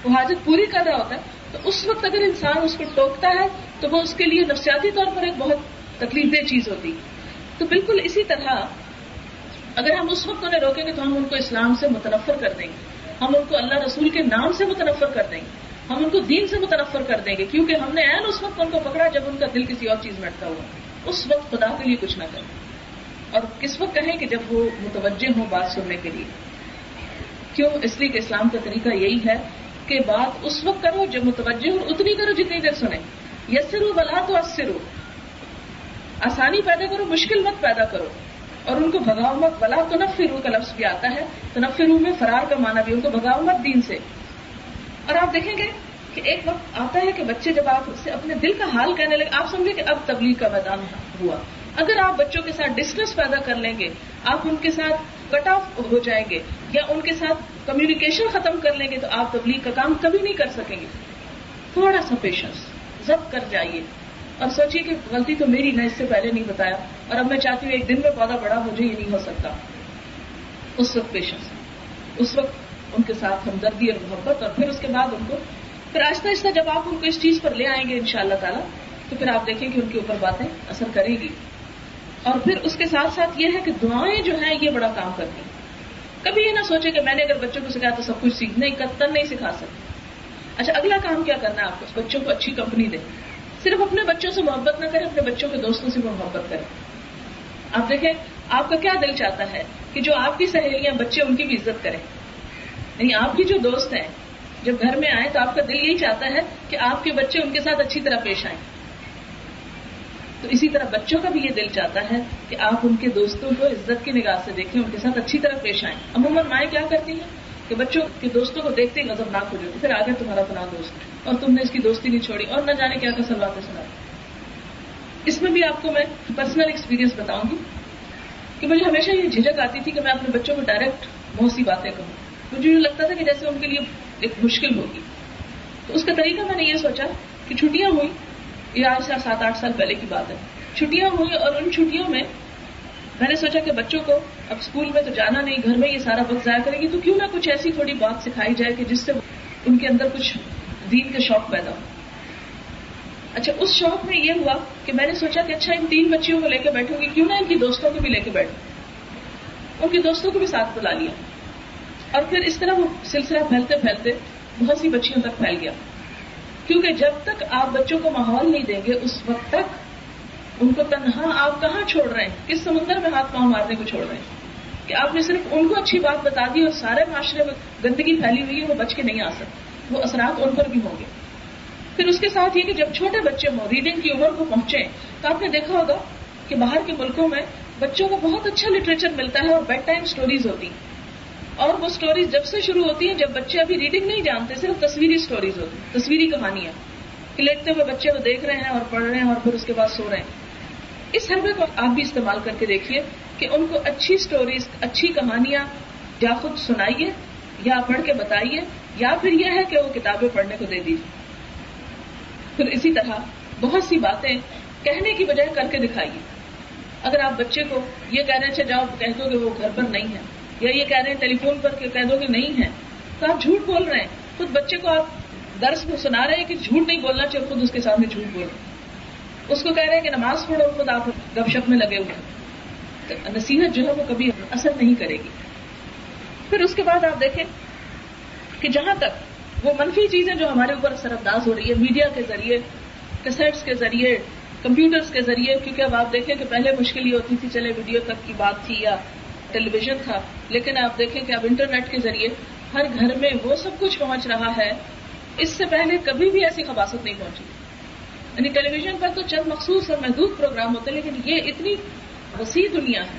وہ حاجت پوری کر رہا ہوتا ہے، تو اس وقت اگر انسان اس کو ٹوکتا ہے، تو وہ اس کے لیے نفسیاتی طور پر ایک بہت تکلیف دہ چیز ہوتی ہے۔ تو بالکل اسی طرح اگر ہم اس وقت انہیں روکیں گے تو ہم ان کو اسلام سے متنفر کر دیں گے۔ ہم ان کو اللہ رسول کے نام سے متنفر کر دیں گے۔ ہم ان کو دین سے متنفر کر دیں گے کیونکہ ہم نے این اس وقت ان کو پکڑا جب ان کا دل کسی اور چیز میں اٹکا ہوا۔ اس وقت خدا کے لیے کچھ نہ کریں۔ اور کس وقت کہیں کہ جب وہ متوجہ ہوں بات سننے کے لیے۔ کیوں؟ اس لیے کہ اسلام کا طریقہ یہی ہے کہ بات اس وقت کرو جب متوجہ ہو اتنی کرو جتنی دیر سنیں۔ یسرو بلا تو اسرو۔ آسانی پیدا کرو، مشکل مت پیدا کرو۔ اور ان کو بھگاؤ مت بلا تو نفرو کا لفظ بھی آتا ہے۔ تو نفرو میں فرار کا معنی بھی ان کو بھگاؤ مت دین سے۔ اور آپ دیکھیں گے کہ ایک وقت آتا ہے کہ بچے جب آپ سے اپنے دل کا حال کہنے لگے، آپ سمجھے کہ اب تبلیغ کا میدان ہوا۔ اگر آپ بچوں کے ساتھ ڈسٹنس پیدا کر لیں گے، آپ ان کے ساتھ کٹ آف ہو جائیں گے، یا ان کے ساتھ کمیونیکیشن ختم کر لیں گے، تو آپ تبلیغ کا کام کبھی نہیں کر سکیں گے۔ تھوڑا سا پیشنس ضبط کر جائیے۔ اور سوچیے کہ غلطی تو میری نہ، اس سے پہلے نہیں بتایا۔ اور اب میں چاہتی ہوں ایک دن میں پودا بڑا، مجھے یہ نہیں ہو سکتا۔ اس وقت پیشنس اس وقت ان کے ساتھ ہمدردی اور محبت، اور پھر اس کے بعد ان کو پھر آہستہ آہستہ جب آپ ان کو اس چیز پر لے آئیں گے ان شاء اللہ تعالیٰ، تو پھر آپ دیکھیں کہ ان کے اوپر باتیں اثر کرے گی۔ اور پھر اس کے ساتھ ساتھ یہ ہے کہ دعائیں جو ہیں، یہ بڑا کام کرتی ہیں۔ کبھی یہ نہ سوچے کہ میں نے اگر بچوں کو سکھایا تو سب کچھ سیکھنے کتن نہیں سکھا سکتے اچھا اگلا کام کیا کرنا ہے آپ کو؟ بچوں کو اچھی کمپنی دیں۔ صرف اپنے بچوں سے محبت نہ کریں، اپنے بچوں کے دوستوں سے محبت کریں۔ آپ دیکھیں، آپ کا کیا دل چاہتا ہے کہ جو آپ کی سہیلیاں بچے ان کی بھی عزت کریں؟ یعنی آپ کی جو دوست ہیں، جب گھر میں آئے تو آپ کا دل یہی چاہتا ہے کہ آپ کے بچے ان کے ساتھ اچھی طرح پیش آئیں۔ تو اسی طرح بچوں کا بھی یہ دل چاہتا ہے کہ آپ ان کے دوستوں کو عزت کی نگاہ سے دیکھیں، ان کے ساتھ اچھی طرح پیش آئیں۔ عموماً مائیں کیا کرتی ہیں؟ کہ بچوں کے دوستوں کو دیکھتے ہی نظر ناک ہو جاتی پھر آگے تمہارا اپنا دوست اور تم نے اس کی دوستی نہیں چھوڑی اور نہ جانے کیا کسل باتیں سنا اس میں بھی آپ کو میں پرسنل ایکسپیرینس بتاؤں گی کہ مجھے ہمیشہ یہ جھجک آتی تھی کہ میں اپنے بچوں کو ڈائریکٹ بہت سی باتیں کہوں۔ مجھے یہ لگتا تھا کہ جیسے ان کے لیے ایک مشکل ہوگی۔ تو اس کا طریقہ میں نے یہ سوچا کہ چھٹیاں ہوئی یہ آج سے سات آٹھ سال پہلے کی بات ہے۔ چھٹیاں ہوئی اور ان چھٹیوں میں میں نے سوچا کہ بچوں کو اب اسکول میں تو جانا نہیں، گھر میں یہ سارا وقت ضائع کرے گی، تو کیوں نہ کچھ ایسی تھوڑی بات سکھائی جائے کہ جس سے ان کے اندر کچھ دین کے شوق پیدا ہو اچھا اس شوق میں یہ ہوا کہ میں نے سوچا کہ اچھا ان تین بچیوں کو لے کے بیٹھوں گی، کیوں نہ ان کی دوستوں کو بھی لے کے بیٹھوں۔ ان کی دوستوں کو بھی ساتھ بلا لیا۔ اور پھر اس طرح وہ سلسلہ پھیلتے پھیلتے بہت سی بچیوں تک پھیل گیا۔ کیونکہ جب تک آپ بچوں کو ماحول نہیں دیں گے، اس وقت تک ان کو تنہا آپ کہاں چھوڑ رہے ہیں؟ کس سمندر میں ہاتھ پاؤں مارنے کو چھوڑ رہے ہیں؟ کہ آپ نے صرف ان کو اچھی بات بتا دی اور سارے معاشرے میں گندگی پھیلی ہوئی ہے، وہ بچ کے نہیں آ سکتے۔ وہ اثرات ان پر بھی ہوں گے۔ پھر اس کے ساتھ یہ کہ جب چھوٹے بچے ہوں ریڈنگ کی عمر کو پہنچے، تو آپ نے دیکھا ہوگا کہ باہر کے ملکوں میں بچوں کو بہت اچھا لٹریچر ملتا ہے اور بیڈ ٹائم اسٹوریز ہوتی ہیں۔ اور وہ سٹوریز جب سے شروع ہوتی ہیں، جب بچے ابھی ریڈنگ نہیں جانتے، صرف تصویری سٹوریز ہوتی ہیں، تصویری کہانیاں۔ کہ لیٹتے ہوئے بچے وہ دیکھ رہے ہیں اور پڑھ رہے ہیں اور پھر اس کے بعد سو رہے ہیں۔ اس حربے کو آپ بھی استعمال کر کے دیکھیے کہ ان کو اچھی سٹوریز اچھی کہانیاں یا خود سنائیے یا پڑھ کے بتائیے یا پھر یہ ہے کہ وہ کتابیں پڑھنے کو دے دیجیے۔ پھر اسی طرح بہت سی باتیں کہنے کی بجائے کر کے دکھائیے۔ اگر آپ بچے کو یہ کہنے سے جاؤ، کہہ دو کہ وہ گھر پر نہیں ہے، یا یہ کہہ رہے ہیں ٹیلی فون پر کہہ دو کہ نہیں ہے، تو آپ جھوٹ بول رہے ہیں۔ خود بچے کو آپ درس میں سنا رہے ہیں کہ جھوٹ نہیں بولنا چاہیے، خود اس کے سامنے جھوٹ بول رہے ہیں۔ اس کو کہہ رہے ہیں کہ نماز پڑھو، خود آپ گپ شپ میں لگے ہوئے تو نصیحت جو ہے وہ کبھی اثر نہیں کرے گی۔ پھر اس کے بعد آپ دیکھیں کہ جہاں تک وہ منفی چیزیں جو ہمارے اوپر اثر انداز ہو رہی ہے، میڈیا کے ذریعے کیسٹس کے ذریعے، کمپیوٹرز کے ذریعے، کیونکہ اب آپ دیکھیں کہ پہلے مشکل یہ ہوتی تھی، چلے ویڈیو تک کی بات تھی یا ٹیلی ویژن تھا، لیکن آپ دیکھیں کہ اب انٹرنیٹ کے ذریعے ہر گھر میں وہ سب کچھ پہنچ رہا ہے۔ اس سے پہلے کبھی بھی ایسی خباست نہیں پہنچی۔ یعنی ٹیلی ویژن پر تو چند مخصوص اور محدود پروگرام ہوتے ہیں، لیکن یہ اتنی وسیع دنیا ہے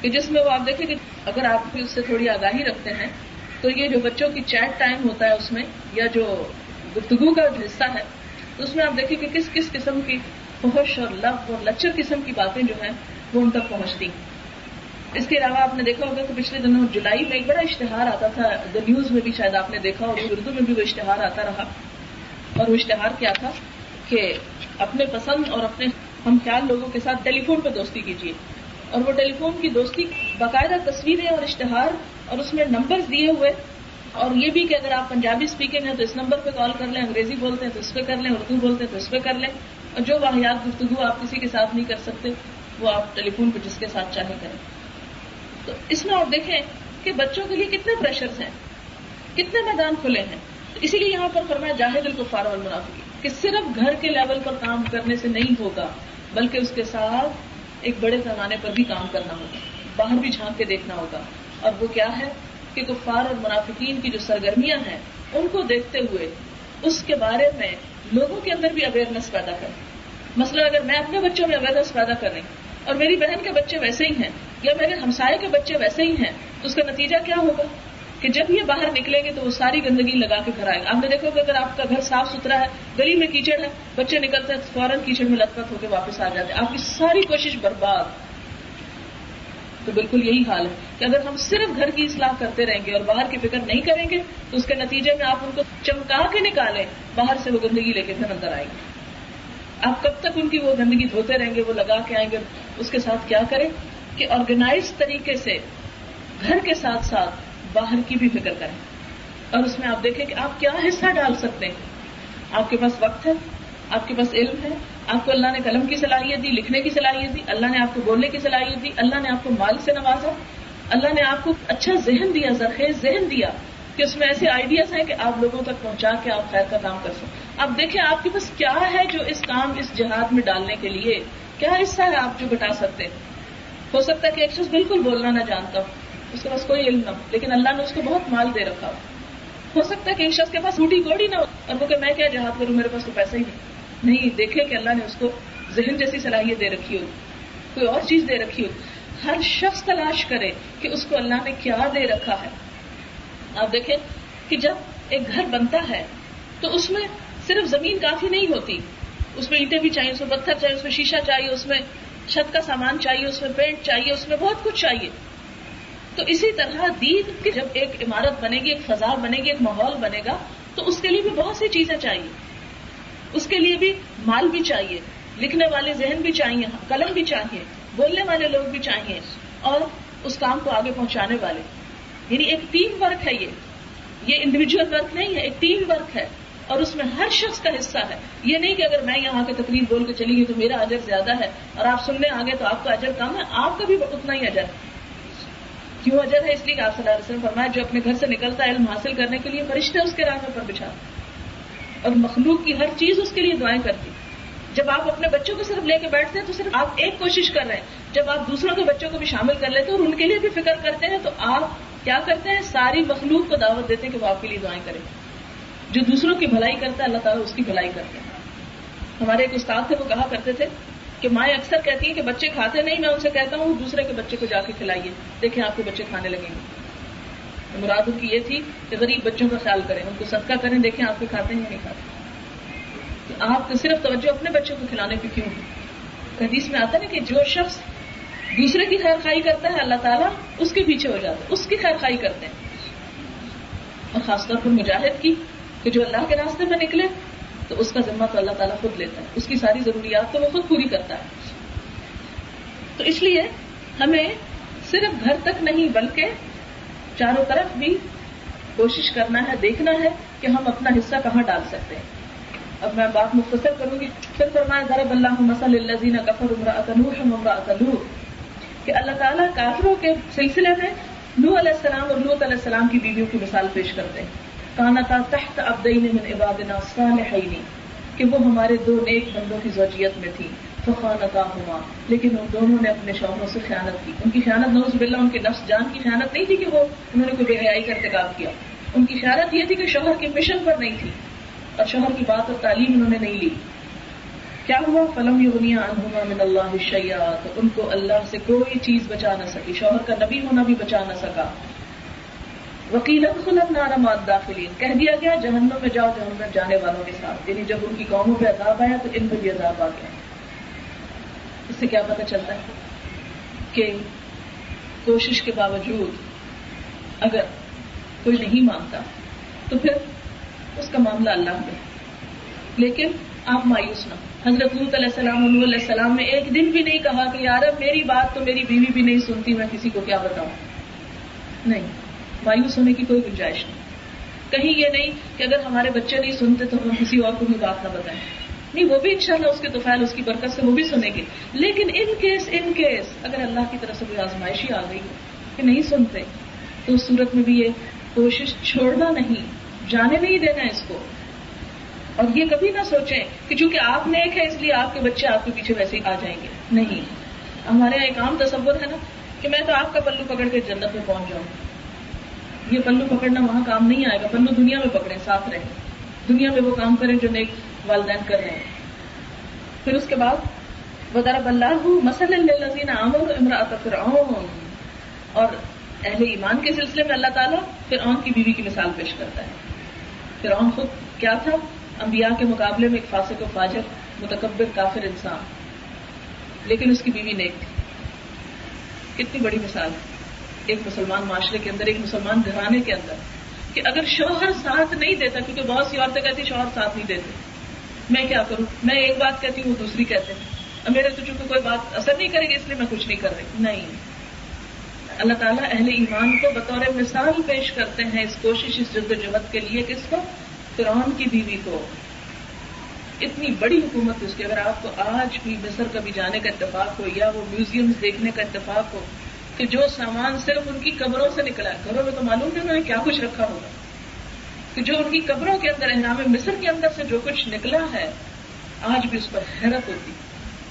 کہ جس میں وہ آپ دیکھیں کہ اگر آپ بھی اس سے تھوڑی آگاہی رکھتے ہیں، تو یہ جو بچوں کی چیٹ ٹائم ہوتا ہے اس میں، یا جو گفتگو کا جو حصہ ہے، تو اس میں آپ دیکھیں کہ کس کس قسم کی فحش اور لف اور لچر قسم کی باتیں جو ہیں وہ ان تک پہنچتی اس کے علاوہ آپ نے دیکھا ہوگا کہ پچھلے دنوں جولائی میں ایک بڑا اشتہار آتا تھا دا نیوز میں بھی شاید آپ نے دیکھا اور اردو میں بھی وہ اشتہار آتا رہا۔ اور وہ اشتہار کیا تھا؟ کہ اپنے پسند اور اپنے ہم خیال لوگوں کے ساتھ ٹیلی فون پہ دوستی کیجیے۔ اور وہ ٹیلی فون کی دوستی باقاعدہ تصویریں اور اشتہار اور اس میں نمبرز دیے ہوئے۔ اور یہ بھی کہ اگر آپ پنجابی اسپیکنگ ہیں تو اس نمبر پہ کال کر لیں، انگریزی بولتے ہیں تو اس پہ کر لیں، اردو بولتے ہیں تو اس پہ کر لیں۔ اور جو واحد گفتگو آپ کسی کے ساتھ نہیں کر سکتے، وہ آپ ٹیلی فون پہ جس کے ساتھ چاہے کریں۔ تو اس میں آپ دیکھیں کہ بچوں کے لیے کتنے پریشرز ہیں، کتنے میدان کھلے ہیں۔ اسی لیے یہاں پر فرمایا جاہد القفار المنافقی کہ صرف گھر کے لیول پر کام کرنے سے نہیں ہوگا، بلکہ اس کے ساتھ ایک بڑے پیمانے پر بھی کام کرنا ہوگا، باہر بھی جھانک کے دیکھنا ہوگا۔ اور وہ کیا ہے کہ کفار اور منافقین کی جو سرگرمیاں ہیں، ان کو دیکھتے ہوئے اس کے بارے میں لوگوں کے اندر بھی اویئرنیس پیدا کریں۔ مثلا اگر میں اپنے بچوں میں اویئرنیس پیدا کریں اور میری بہن کے بچے ویسے ہی ہیں یا میرے ہمسائے کے بچے ویسے ہی ہیں، تو اس کا نتیجہ کیا ہوگا؟ کہ جب یہ باہر نکلیں گے تو وہ ساری گندگی لگا کے گھر آئے گا۔ آپ نے دیکھو کہ اگر آپ کا گھر صاف ستھرا ہے، گلی میں کیچڑ ہے، بچے نکلتے ہیں، فوراً کیچڑ میں لت پت ہو کے واپس آ جاتے ہیں۔ آپ کی ساری کوشش برباد۔ تو بالکل یہی حال ہے کہ اگر ہم صرف گھر کی اصلاح کرتے رہیں گے اور باہر کی فکر نہیں کریں گے، تو اس کے نتیجے میں آپ ان کو چمکا کے نکالیں، باہر سے وہ گندگی لے کے پھر اندر آئیں گے۔ آپ کب تک ان کی وہ گندگی دھوتے رہیں گے، وہ لگا کے آئیں گے، اس کے ساتھ کیا کریں؟ کہ آرگنائز طریقے سے گھر کے ساتھ ساتھ باہر کی بھی فکر کریں اور اس میں آپ دیکھیں کہ آپ کیا حصہ ڈال سکتے ہیں؟ آپ کے پاس وقت ہے، آپ کے پاس علم ہے، آپ کو اللہ نے قلم کی صلاحیت دی، لکھنے کی صلاحیت دی، اللہ نے آپ کو بولنے کی صلاحیت دی، اللہ نے آپ کو مال سے نوازا، اللہ نے آپ کو اچھا ذہن دیا زرخیز ذہن دیا کہ اس میں ایسے آئیڈیاز ہیں کہ آپ لوگوں تک پہنچا کے آپ خیر کا کام کر سکیں اب دیکھیں آپ کے پاس کیا ہے جو اس کام، اس جہاد میں ڈالنے کے لیے کیا حصہ ہے آپ جو بتا سکتے ہو سکتا ہے کہ ایک شخص بالکل بولنا نہ جانتا ہو۔ اس کے پاس کوئی علم نہ ہو، لیکن اللہ نے اس کو بہت مال دے رکھا ہو۔ ہو سکتا ہے کہ ایک شخص کے پاس روٹی گوڑی نہ ہو اور وہ کہ میں کیا جہاد کروں، میرے پاس تو پیسہ ہی نہیں۔ نہیں، دیکھے کہ اللہ نے اس کو ذہن جیسی صلاحیت دے رکھی ہو، کوئی اور چیز دے رکھی ہو۔ ہر شخص تلاش کرے کہ اس کو اللہ نے کیا دے رکھا ہے۔ آپ دیکھیں کہ جب ایک گھر بنتا ہے، تو اس میں صرف زمین کافی نہیں ہوتی۔ اس میں اینٹیں بھی چاہیے، اس میں پتھر چاہیے، اس میں شیشہ چاہیے، اس میں چھت کا سامان چاہیے، اس میں پینٹ چاہیے، اس میں بہت کچھ چاہیے۔ تو اسی طرح دین کی جب ایک عمارت بنے گی، ایک فضا بنے گی، ایک ماحول بنے گا، تو اس کے لیے بھی بہت سی چیزیں چاہیے۔ اس کے لیے بھی مال بھی چاہیے، لکھنے والے ذہن بھی چاہیے، قلم بھی چاہیے، بولنے والے لوگ بھی چاہیے، اور اس کام کو آگے پہنچانے والے۔ یعنی ایک ٹیم ورک ہے یہ۔ یہ انڈیویجل ورک نہیں ہے، ایک ٹیم ورک ہے۔ اور اس میں ہر شخص کا حصہ ہے۔ یہ نہیں کہ اگر میں یہاں کے تقریب بول کے چلی گئی تو میرا اجر زیادہ ہے اور آپ سننے آگے تو آپ کا اجر کم ہے، آپ کا بھی اتنا ہی اجر۔ ہے کیوں اجر ہے؟ اس لیے کہ آپ صلی اللہ علیہ وسلم فرمایا، جو اپنے گھر سے نکلتا ہے، علم حاصل کرنے کے لیے فرشتے اس کے راستے پر بچھا۔ اور مخلوق کی ہر چیز اس کے لیے دعائیں کرتی۔ جب آپ اپنے بچوں کو صرف لے کے بیٹھتے ہیں تو صرف آپ ایک کوشش کر رہے ہیں۔ جب آپ دوسروں کے بچوں کو بھی شامل کر لیتے ہیں اور ان کے لیے بھی فکر کرتے ہیں، تو آپ کیا کرتے ہیں؟ ساری مخلوق کو دعوت دیتے ہیں کہ وہ آپ کے لیے دعائیں کریں۔ جو دوسروں کی بھلائی کرتا ہے، اللہ تعالیٰ اس کی بھلائی کرتے ہیں ہمارے ایک استاد تھے، وہ کہا کرتے تھے کہ مائیں اکثر کہتی ہیں کہ بچے کھاتے نہیں، میں ان سے کہتا ہوں، دوسرے کے بچے کو جا کے کھلائیے، دیکھیں آپ کے بچے کھانے لگیں گے۔ مراد ان کی یہ تھی کہ غریب بچوں کا خیال کریں، ان کو صدقہ کریں، دیکھیں آپ کے کھاتے ہیں یا نہیں کھاتے۔ آپ کو صرف توجہ اپنے بچوں کو کھلانے پہ کیوں؟ حدیث میں آتا ہے کہ جو شخص دوسرے کی خیر خائی کرتا ہے، اللہ تعالیٰ اس کے پیچھے ہو جاتا ہے، اس کی خیر خائی کرتے ہیں۔ اور خاص طور پر مجاہد کی، کہ جو اللہ کے راستے میں نکلے تو اس کا ذمہ تو اللہ تعالیٰ خود لیتا ہے۔ اس کی ساری ضروریات تو وہ خود پوری کرتا ہے۔ تو اس لیے ہمیں صرف گھر تک نہیں بلکہ چاروں طرف بھی کوشش کرنا ہے، دیکھنا ہے کہ ہم اپنا حصہ کہاں ڈال سکتے ہیں۔ اب میں بات مختصر کروں گی۔ پھر فرمایا، ضرب اللہ مسل الزین کفر عمرہ نوح عمرہ لوح کہ اللہ تعالیٰ کافروں کے سلسلے میں نو علیہ السلام اور لوت علیہ السلام کی بیویوں کی مثال پیش کرتے ہیں۔ کانا کا تحت ابدین من عبادنا صالحین، کہ وہ ہمارے دو نیک بندوں کی زوجیت میں تھی فخانتا ہوا لیکن ان دونوں نے اپنے شوہروں سے خیانت کی۔ ان کی خیانت نوز باللہ، ان کے نفس جان کی خیانت نہیں تھی کہ وہ انہوں نے کوئی بے حیائی کا ارتکاب کیا۔ ان کی خیانت یہ تھی کہ شوہر کے مشن پر نہیں تھی، اور شوہر کی بات اور تعلیم انہوں نے نہیں لی۔ کیا ہوا؟ فلم یونیا انہما من اللہ شیا تو ان کو اللہ سے کوئی چیز بچا نہ سکی، شوہر کا نبی ہونا بھی بچا نہ سکا۔ وکیل خلط نارم داخلین، کہہ دیا گیا، جہنم میں جاؤ، جہنم میں جانے والوں کے ساتھ۔ یعنی جب ان کی قوموں پہ عذاب آیا تو ان پہ بھی عذاب آ گیا۔ اس سے کیا پتہ چلتا ہے کہ کوشش کے باوجود اگر کوئی نہیں مانتا، تو پھر اس کا معاملہ اللہ میں لیکن آپ مایوس نہ حضرت لوت علیہ السلام علیہ السلام نے ایک دن بھی نہیں کہا کہ یار میری بات تو میری بیوی بھی نہیں سنتی، میں کسی کو کیا بتاؤں؟ نہیں۔ مایوس ہونے کی کوئی گنجائش نہیں۔ کہیں یہ نہیں کہ اگر ہمارے بچے نہیں سنتے تو ہم کسی اور کو بھی بات نہ بتائیں۔ نہیں، وہ بھی انشاءاللہ اس کے توفیل اس کی برکت سے وہ بھی سنیں گے۔ لیکن ان کیس ان کیس اگر اللہ کی طرف سے کوئی آزمائشی آ گئی کہ نہیں سنتے، تو اس صورت میں بھی یہ کوشش چھوڑنا نہیں، جانے نہیں دینا اس کو۔ اور یہ کبھی نہ سوچیں کہ چونکہ آپ نے ایک ہے اس لیے آپ کے بچے آپ کے پیچھے ویسے ہی آ جائیں گے۔ نہیں۔ ہمارے یہاں ایک عام تصور ہے نا کہ میں تو آپ کا پلو پکڑ کے جنت میں پہنچ جاؤں۔ یہ پلو پکڑنا وہاں کام نہیں آئے گا۔ پلو دنیا میں پکڑے ساتھ رہے دنیا میں وہ کام کریں جو نیک والدین کر رہے ہیں پھر اس کے بعد ودار بلّہ مسل لذین عامر امراط فرعون۔ اور اہل ایمان کے سلسلے میں اللہ تعالیٰ فرعون کی بیوی کی مثال پیش کرتا ہے۔ فرعون خود کیا تھا؟ انبیاء کے مقابلے میں ایک فاسق و فاجر، متکبر، کافر انسان۔ لیکن اس کی بیوی نیک تھی۔ کتنی بڑی مثال۔ ہے ایک مسلمان معاشرے کے اندر، ایک مسلمان گھرانے کے اندر، کہ اگر شوہر ساتھ نہیں دیتا، کیونکہ بہت سی عورتیں کہتی شوہر ساتھ نہیں دیتے۔ میں کیا کروں؟ میں ایک بات کہتی ہوں، وہ دوسری کہتے ہیں۔ میرے تو چونکہ کوئی بات اثر نہیں کرے گی، اس لیے میں کچھ نہیں کر رہی۔ نہیں۔ اللہ تعالیٰ اہل ایمان کو بطور مثال پیش کرتے ہیں اس کوشش، اس جد و جہد کے لیے کس کو فرعون کی بیوی کو اتنی بڑی حکومت اس کی، اگر آپ کو آج بھی مصر کبھی جانے کا اتفاق ہو یا وہ میوزیم دیکھنے کا اتفاق ہو کہ جو سامان صرف ان کی قبروں سے نکلا ہے گھروں میں تو معلوم نہیں انہوں نے کیا کچھ رکھا ہوگا۔ کہ جو ان کی قبروں کے اندر احرام مصر کے اندر سے جو کچھ نکلا ہے، آج بھی اس پر حیرت ہوتی۔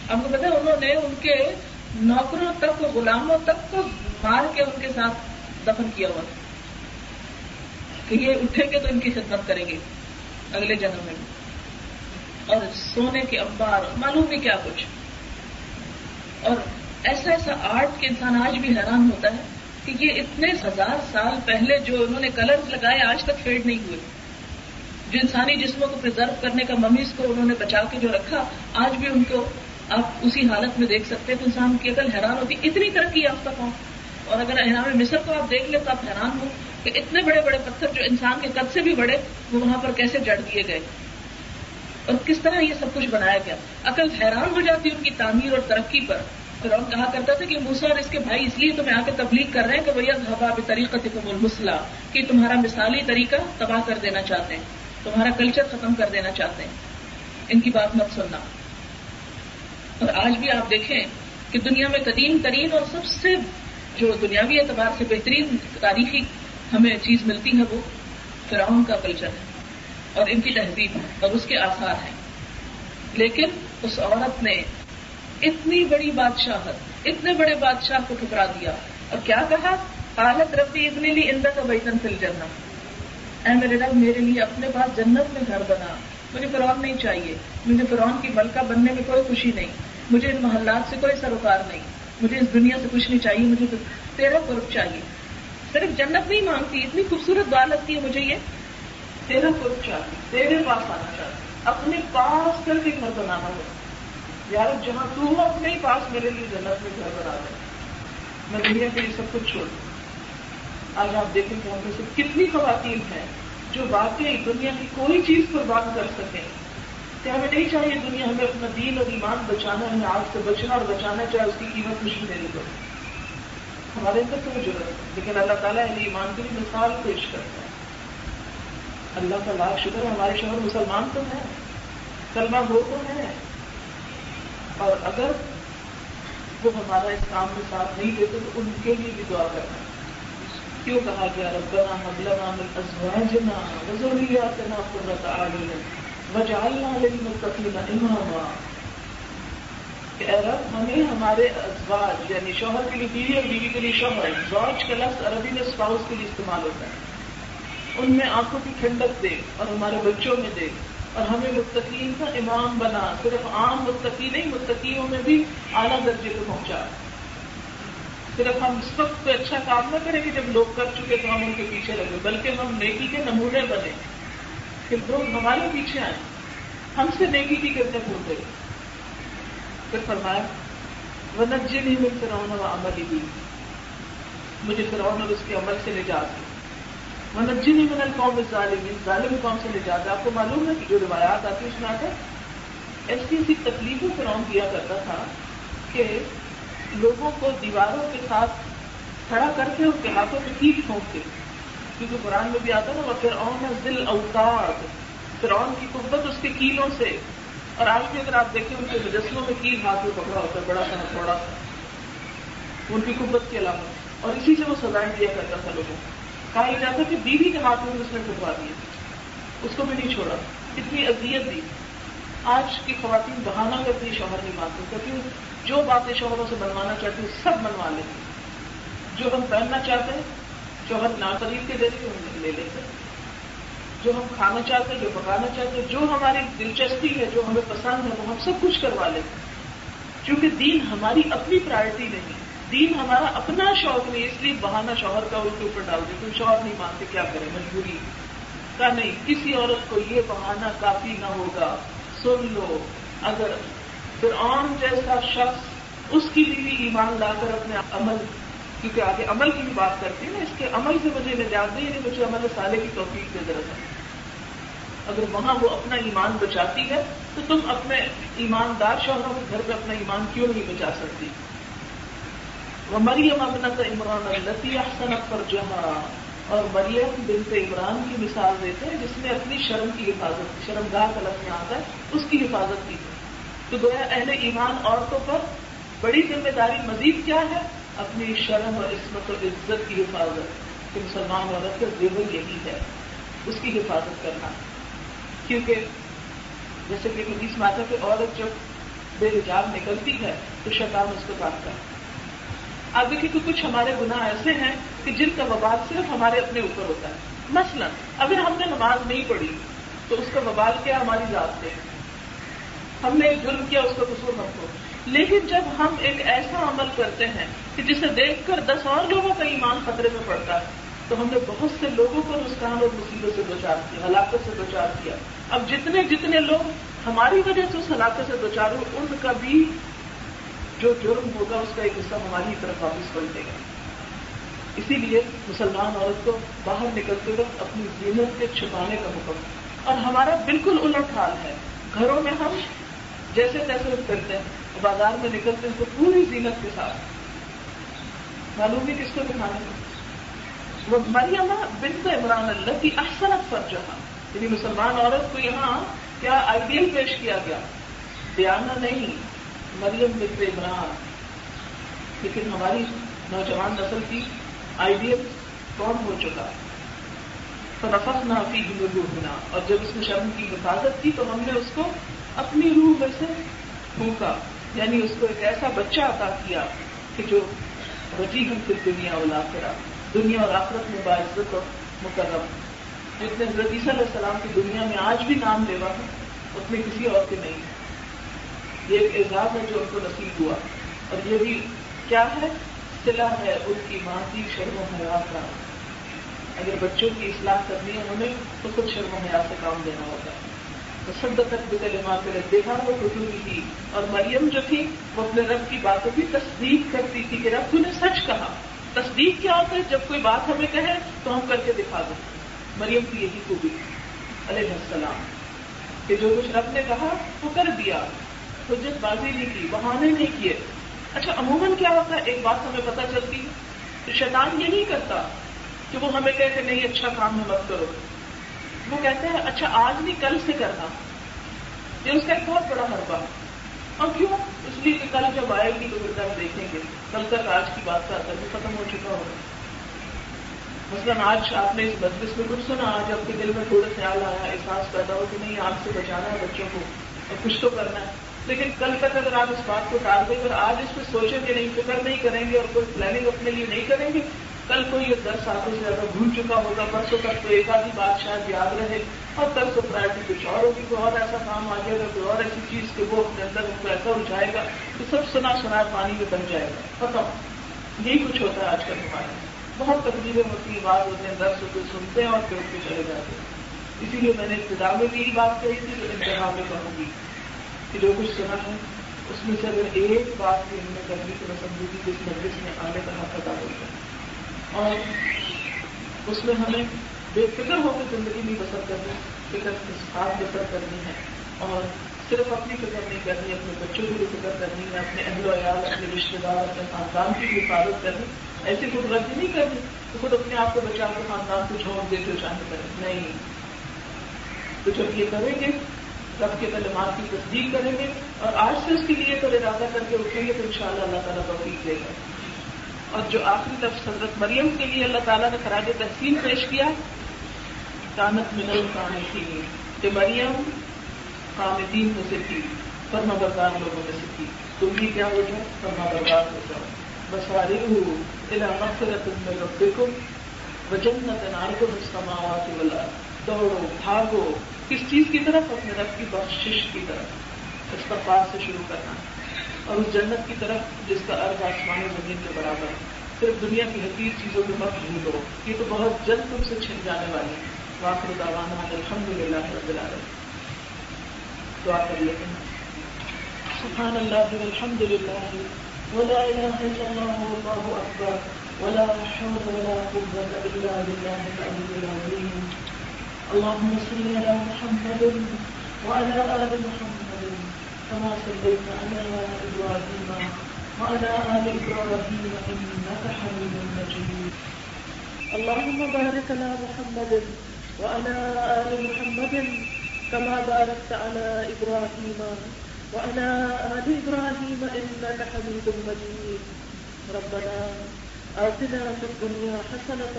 آپ کو پتا انہوں نے ان کے نوکروں تک، غلاموں تک کو مار کے ان کے ساتھ دفن کیا ہوا کہ یہ اٹھیں گے تو ان کی خدمت کریں گے اگلے جنم میں اور سونے کے امبار معلوم بھی کیا کچھ۔ اور ایسا ایسا آرٹ کے انسان آج بھی حیران ہوتا ہے کہ یہ اتنے ہزار سال پہلے جو انہوں نے کلرز لگائے آج تک فیڈ نہیں ہوئے۔ جو انسانی جسموں کو پرزرو کرنے کا ممیز کو انہوں نے بچا کے جو رکھا، آج بھی ان کو آپ اسی حالت میں دیکھ سکتے ہیں تو انسان کی عقل حیران ہوتی، اتنی ترقی یافتہ پاؤں اور اگر احرام مصر کو آپ دیکھ لیں تو آپ حیران ہوں کہ اتنے بڑے بڑے پتھر جو انسان کے قد سے بھی بڑے، وہ وہاں پر کیسے جڑ دیے گئے؟ اور کس طرح یہ سب کچھ بنایا گیا؟ عقل حیران ہو جاتی ان کی تعمیر اور ترقی پر۔ پھر اور کہا کرتا تھا کہ موسا اور اس کے بھائی اس لیے تمہیں آ کے تبلیغ کر رہے ہیں کہ بھیا حباب طریقہ مسلح کہ تمہارا مثالی طریقہ تباہ کر دینا چاہتے ہیں، تمہارا کلچر ختم کر دینا چاہتے ہیں۔ ان کی بات مت سننا۔ اور آج بھی آپ دیکھیں کہ دنیا میں قدیم ترین اور سب سے جو دنیاوی اعتبار سے بہترین تاریخی ہمیں چیز ملتی ہے وہ فراؤن کا کلچر ہے اور ان کی تہذیب ہے اور اس کے آثار ہیں۔ لیکن اس عورت نے اتنی بڑی بادشاہت اتنے بڑے بادشاہ کو ٹھکرا دیا۔ اور کیا کہا؟ حالت رفتی اتنی لی اندر کا بیتن فل جنت اے میرے رب، میرے لیے اپنے پاس جنت میں گھر بنا۔ مجھے فرعون نہیں چاہیے۔ مجھے فرعون کی ملکہ بننے میں کوئی خوشی نہیں۔ مجھے ان محلات سے کوئی سروکار نہیں۔ مجھے اس دنیا سے کچھ نہیں چاہیے، مجھے تیرا قرب چاہیے۔ صرف جنت نہیں مانگتی، اتنی خوبصورت بات لگتی ہے مجھے یہ۔ تیرا قرب چاہتی، تیرے پاس آنا چاہتی، اپنے پاس کر کے گھر بنانا ہو یار جہاں تو ہو اپنے ہی پاس میرے لیے جنت میں گھر بنا دے میں دنیا کے لیے سب کچھ چھوڑ دوں۔ آج آپ دیکھیں کہ ہم میں سے کتنی خواتین ہیں جو واقعی دنیا کی کوئی چیز پر بات کر سکیں۔ کہ ہمیں نہیں چاہیے دنیا ہمیں اپنا دین اور ایمان بچانا ہے آگ سے بچنا اور بچانا چاہے اس کی قیمت خوشی دینی پڑے۔ ہمارے اندر تو ضرورت ہے، لیکن اللہ تعالیٰ علی ایمان کی مثال پیش کرتا ہے۔ اللہ کا لاکھ شکر ہمارے شوہر مسلمان تو ہیں، کلمہ ہو تو ہیں۔ اور اگر وہ ہمارا اس کام میں ساتھ نہیں دیتے تو ان کے لیے بھی دعا کرنا۔ کیوں کہا گیا؟ ربنا مبلغ من ازواجنا وذرياتنا قرة اعين وجعلنا للمتقين اماما۔ کہ اے رب، ہمیں ہمارے ازواج یعنی شوہر کے لیے، بیوی اور بیوی کے لیے شوہر زوج کا لفظ عربی میں اسپاؤس کے لیے استعمال ہوتا ہے۔ ان میں آنکھوں کی ٹھنڈک دے اور ہمارے بچوں میں دے اور ہمیں مستقین کا امام بنا، صرف عام مستقی نہیں مستقیوں میں بھی اعلیٰ درجے کو پہنچا۔ صرف ہم اس وقت کوئی اچھا کام نہ کریں گے جب لوگ کر چکے تو ہم ان کے پیچھے لگے۔ بلکہ ہم نیکی کے نمونے بنے۔ کہ لوگ ہمارے پیچھے آئے۔ ہم سے نیکی کی کرتے بھولتے پھر فرمایا وہ نجی نہیں مل فرعون و عمل ہی مجھے فرعون اور اس کے عمل سے نجات دی وہ نجی نہیں من قوم ظالم ظالم قوم سے نجات، آپ کو معلوم ہے کہ جو روایات آتی اس میں آتا ایسی ایسی تکلیفیں فرعون کیا کرتا تھا کہ لوگوں کو دیواروں کے ساتھ کھڑا کر کے ان کے ہاتھوں میں کیٹ پھونکتے۔ کیونکہ قرآن میں بھی آتا نا وہ فرعون دل اوتاد فرعون کی قبت اس کے کیلوں سے۔ اور آج بھی اگر آپ دیکھیں، ان کے مجسموں میں کیل ہاتھ میں پکڑا ہوتا ہے، بڑا سا تھوڑا سا ان کی قبت کے علاوہ اور اسی سے وہ سزائیں دیا کرتا تھا لوگوں کو۔ کہا جاتا کہ بیوی کے ہاتھ میں اس نے ٹکوا دیا۔ اس کو بھی نہیں چھوڑا۔ اتنی اذیت دی۔ آج کی خواتین بہانہ کرتی شوہر نہیں مانتے کیونکہ جو باتیں شوہروں سے بنوانا چاہتی ہیں سب بنوا لیتے جو ہم پہننا چاہتے ہیں، شوہر نہ خرید کے دیتے ہم لے لیتے جو ہم کھانا چاہتے ہیں، جو پکانا چاہتے ہیں، جو ہماری دلچسپی ہے، جو ہمیں پسند ہے، وہ ہم سب کچھ کروا لیتے کیونکہ دین ہماری اپنی پرائرٹی نہیں دین ہمارا اپنا شوق نہیں، اس لیے بہانا شوہر کا ان کے اوپر ڈال دے کوئی شوہر نہیں مانتے، کیا کرے مجبوری۔ کا نہیں، کسی عورت کو یہ بہانا کافی نہ ہوگا۔ سن لو، اگر پھر عام جیسا شخص اس کی بھی ایمان لا کر اپنے عمل، کیونکہ آگے عمل کی بھی بات کرتی ہے نا، اس کے عمل سے مجھے نجات نہیں یعنی مجھے عمل سالے کی توفیق کی ضرورت ہے اگر وہاں وہ اپنا ایمان بچاتی ہے، تو تم اپنے ایماندار شوہروں کے گھر پہ اپنا ایمان کیوں نہیں بچا سکتی؟ وہ مریم امنت عمران التی احسنت پر جہاں اور مریم بنت عمران کی مثال دیتے ہیں جس نے اپنی شرم کی حفاظت کی شرم گاہ قلم میں آتا ہے، اس کی حفاظت کی۔ تو گویا اہل ایمان عورتوں پر بڑی ذمہ داری مزید کیا ہے؟ اپنی شرم اور عصمت و عزت کی حفاظت۔ کہ مسلمان عورت کا زیور یہی ہے، اس کی حفاظت کرنا۔ کیونکہ جیسے کہ حدیث ماتا کہ عورت جب بے حجاب نکلتی ہے تو شیطان اس کو کاٹتا ہے۔ آپ دیکھیے کہ کچھ ہمارے گناہ ایسے ہیں کہ جن کا وبال صرف ہمارے اپنے اوپر ہوتا ہے۔ مثلا، اگر ہم نے نماز نہیں پڑھی، تو اس کا وبال کیا ہماری ذات سے؟ ہم نے ایک جرم کیا، اس کا قصور ہم کو لیکن جب ہم ایک ایسا عمل کرتے ہیں کہ جسے دیکھ کر دس اور لوگوں کا ایمان خطرے میں پڑتا ہے، تو ہم نے بہت سے لوگوں کو نسخان اور مصیبت سے دوچار کیا ہلاکت سے دوچار کیا اب جتنے جتنے لوگ ہماری وجہ سے اس ہلاکت سے دوچار ہو ان کا بھی جو جرم ہوگا اس کا ایک حصہ ہماری طرف واپس پلٹے گا۔ اسی لیے مسلمان عورت کو باہر نکلتے وقت اپنی زینت کے چھپانے کا حکم۔ اور ہمارا بالکل الٹ حال ہے۔ گھروں میں ہم جیسے تیسے کرتے ہیں، بازار میں نکلتے ہیں تو پوری زینت کے ساتھ۔ معلوم ہے کس کو دکھانے وہ مریم بنت عمران اللہ کی احسنت پر جہاں یعنی مسلمان عورت کو یہاں کیا آئیڈیل پیش کیا گیا؟ بیانہ نہیں۔ مریم بنت عمران۔ لیکن ہماری نوجوان نسل کی آئیڈیل کون ہو چکا؟ فنفت نہ فی ہونا اور جب اس نے شرم کی حفاظت کی تو ہم نے اس کو اپنی روح میں سے پھونکا۔ یعنی اس کو ایک ایسا بچہ عطا کیا کہ جو بچی ہم پھر دنیا اور دنیا اور آخرت میں باعزت اور مقرر جتنے حضرت عیسیٰ علیہ السلام کی دنیا میں آج بھی نام لیوا ہے اس میں کسی اور کے نہیں۔ یہ ایک اعزاز ہے جو ان کو نصیب ہوا۔ اور یہ بھی کیا ہے؟ سلا ہے ان کی ماں کی شرم و حیات کا۔ اگر بچوں کی اصلاح کرنی ہے انہیں، تو خود شرم و حیات سے کام دینا ہوتا ہے سب تک کلمات دیکھا وہ خطوری تھی۔ اور مریم جو تھی، وہ اپنے رب کی باتوں کی تصدیق کرتی تھی کہ رب نے سچ کہا۔ تصدیق کیا ہوتا ہے؟ جب کوئی بات ہمیں کہے، تو ہم کر کے دکھا دیں۔ مریم کی یہی خوبی۔ علیہ السلام۔ کہ جو کچھ رب نے کہا، وہ کر دیا۔ حجت بازی نہیں کی، بہانے نہیں کیے۔ اچھا عموماً کیا ہوتا ہے؟ ایک بات ہمیں پتہ چلتی ہے کہ شیطان یہ نہیں کرتا کہ وہ ہمیں کہ نہیں اچھا کام ہے، مت کرو۔ وہ کہتے ہیں اچھا آج نہیں، کل سے کرنا۔ یہ اس کا ایک بہت بڑا حربہ اور کیوں؟ اس لیے کہ کل جب آئے گی تو پھر کل دیکھیں گے۔ کل تک آج کی بات کا اثر بھی ختم ہو چکا ہوگا۔ مثلاً آج آپ نے اس مجلس میں کچھ سنا، آج آپ کے دل میں تھوڑا خیال آیا، احساس پیدا ہو کہ نہیں، آگ سے بچانا ہے بچوں کو، اور کچھ تو کرنا ہے۔ لیکن کل تک اگر آپ اس بات کو ٹال دیں، اگر آج اس پہ سوچیں کہ نہیں، فکر نہیں کریں گے اور کوئی پلاننگ اپنے لیے نہیں کریں گے، کل کو یہ دس سالوں سے زیادہ بھول چکا ہوگا پرسوں تک تو ایک آدھی بات شاید یاد رہے اور کل تو پرائرٹی کچھ اور ہوگی، کوئی اور ایسا کام آ جائے گا، کوئی اور ایسی چیز کہ وہ اپنے اندر ان کو ایسا اٹھائے گا تو سب سنا سنا پانی میں بن جائے گا۔ ختم۔ یہی کچھ ہوتا ہے آج کل ہمارے بہت تقریبیں ہوتی ہیں بات ہوتے ہیں درس ہوتے سنتے ہیں اور پھر کے چلے جاتے ہیں۔ اسی لیے میں نے ابتدا میں بھی یہی بات کہی تھی تو انتہا میں کہوں گی۔ کہ جو کچھ سنا ہے، اس میں سے اگر ایک بات بھی ہم نے کرنے کی پسند کی جس مجلس میں آنے کا حق ادا ہوتا ہے۔ اور اس میں ہمیں بے فکر ہو کے زندگی نہیں بسر کرنی، فکر کے ساتھ بسر کرنی ہے۔ اور صرف اپنی فکر نہیں کرنی، اپنے بچوں کی بھی فکر کرنی ہے، اپنے اہل و عیال، اپنے رشتے دار، اپنے خاندان کی بھی حفاظت کرنی۔ ایسی خود غلطی نہیں کرنی تو خود اپنے آپ کو بچا کے خاندان کو چھوڑ دے کے چاہے کریں۔ نہیں۔ تو جب یہ کریں گے رب کے تعلیمات کی تصدیق کریں گے اور آج سے اس کے لیے تو ارادہ کر کے اٹھیں گے تو ان شاء اللہ اللہ تعالیٰ توفیق دے گا۔ اور جو آخری لفظ حضرت مریم کے لیے اللہ تعالیٰ نے خراج تحسین پیش کیا، کانت ملل کان تھی کہ مریم قامدین میں سے تھی فرما بردار لوگوں میں سے تھی۔ تم بھی کیا ہو جاؤ فرما بردار ہو جاؤ۔ بساری ہو الا مغفرت من ربکم وجنت نارکم السماوات والارض دوڑو، بھاگو۔ کس چیز کی طرف اپنے رب کی بخشش کی طرف؟ اس پر پاس سے شروع کرنا۔ اور اس جنت کی طرف جس کا ارد آسمان زمین کے برابر۔ صرف دنیا کی حقیق چیزوں کے مت بھولو یہ تو بہت جلد تم سے چھن جانے والی واخر دعوانا الحمد للہ رب العالمین۔ دعا کر لیتے ہیں سبحان اللہ والحمد للہ ولا الہ الا اللہ واللہ اکبر۔ ولا حول ولا قوة الا بالله العلي العظيم اللهم صل على محمد وعلى آل محمد كما صليت على إبراهيم وعلى آل إبراهيم إنك حميد مجيد. اللهم بارك على محمد وعلى آل محمد كما باركت على إبراهيم وعلى آل إبراهيم إنك حميد مجيد. ربنا آتنا في الدنيا حسنة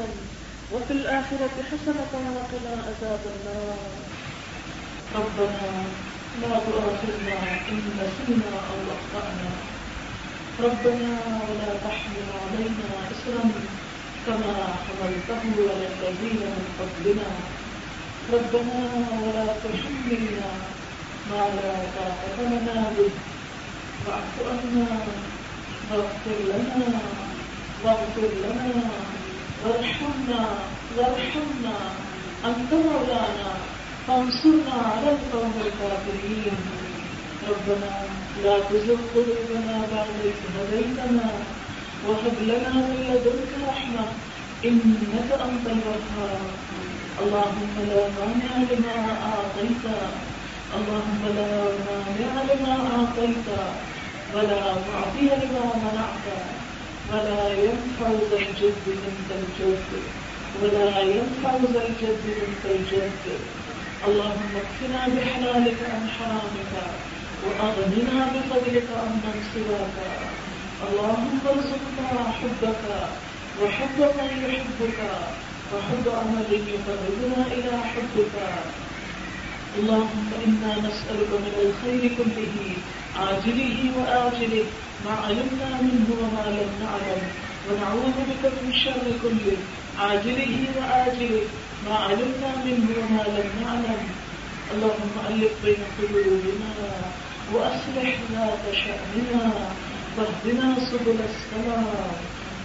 وفي الآخرة حسنة وقنا عذاب النار. ربنا لا تؤاخذنا إن نسينا أو أخطأنا. ربنا ولا تحمل علينا إسرا كما حملته على الذين من قبلنا. ربنا ولا تحملنا ما لا طاقة لنا به. واعف عنا واغفر لنا واغفر لنا. وارحمنا وارحمنا أنت مولانا فانصرنا على القوم الكافرين ربنا لا تزغ قلوبنا بعد إذ هديتنا وهب لنا من لدنك رحمة إنك أنت الوهاب. اللهم لا مانع لما أعطيت، اللهم لا مانع لما أعطيت، ولا معطي لما منعت. ولا ينفع ذا الجد منك الجد، ولا ينفع ذا الجد منك الجد. اللهم اكفنا بحلالك عن حرامك، وأغننا بفضلك عن من سواك. اللهم ارزقنا حبك وحب من يحبك، وحب عمل يقربنا إلى حبك. اللهم إنا نسألك من الخير كله، عاجله وآجله ما علمنا منه وما لم نعلم، ونعوذ بك من شر كله عاجله وآجله، ما علمنا منه وما لم نعلم. اللهم ألف بين قلوبنا وأصلح ذات شأننا، واهدنا سبل السلام،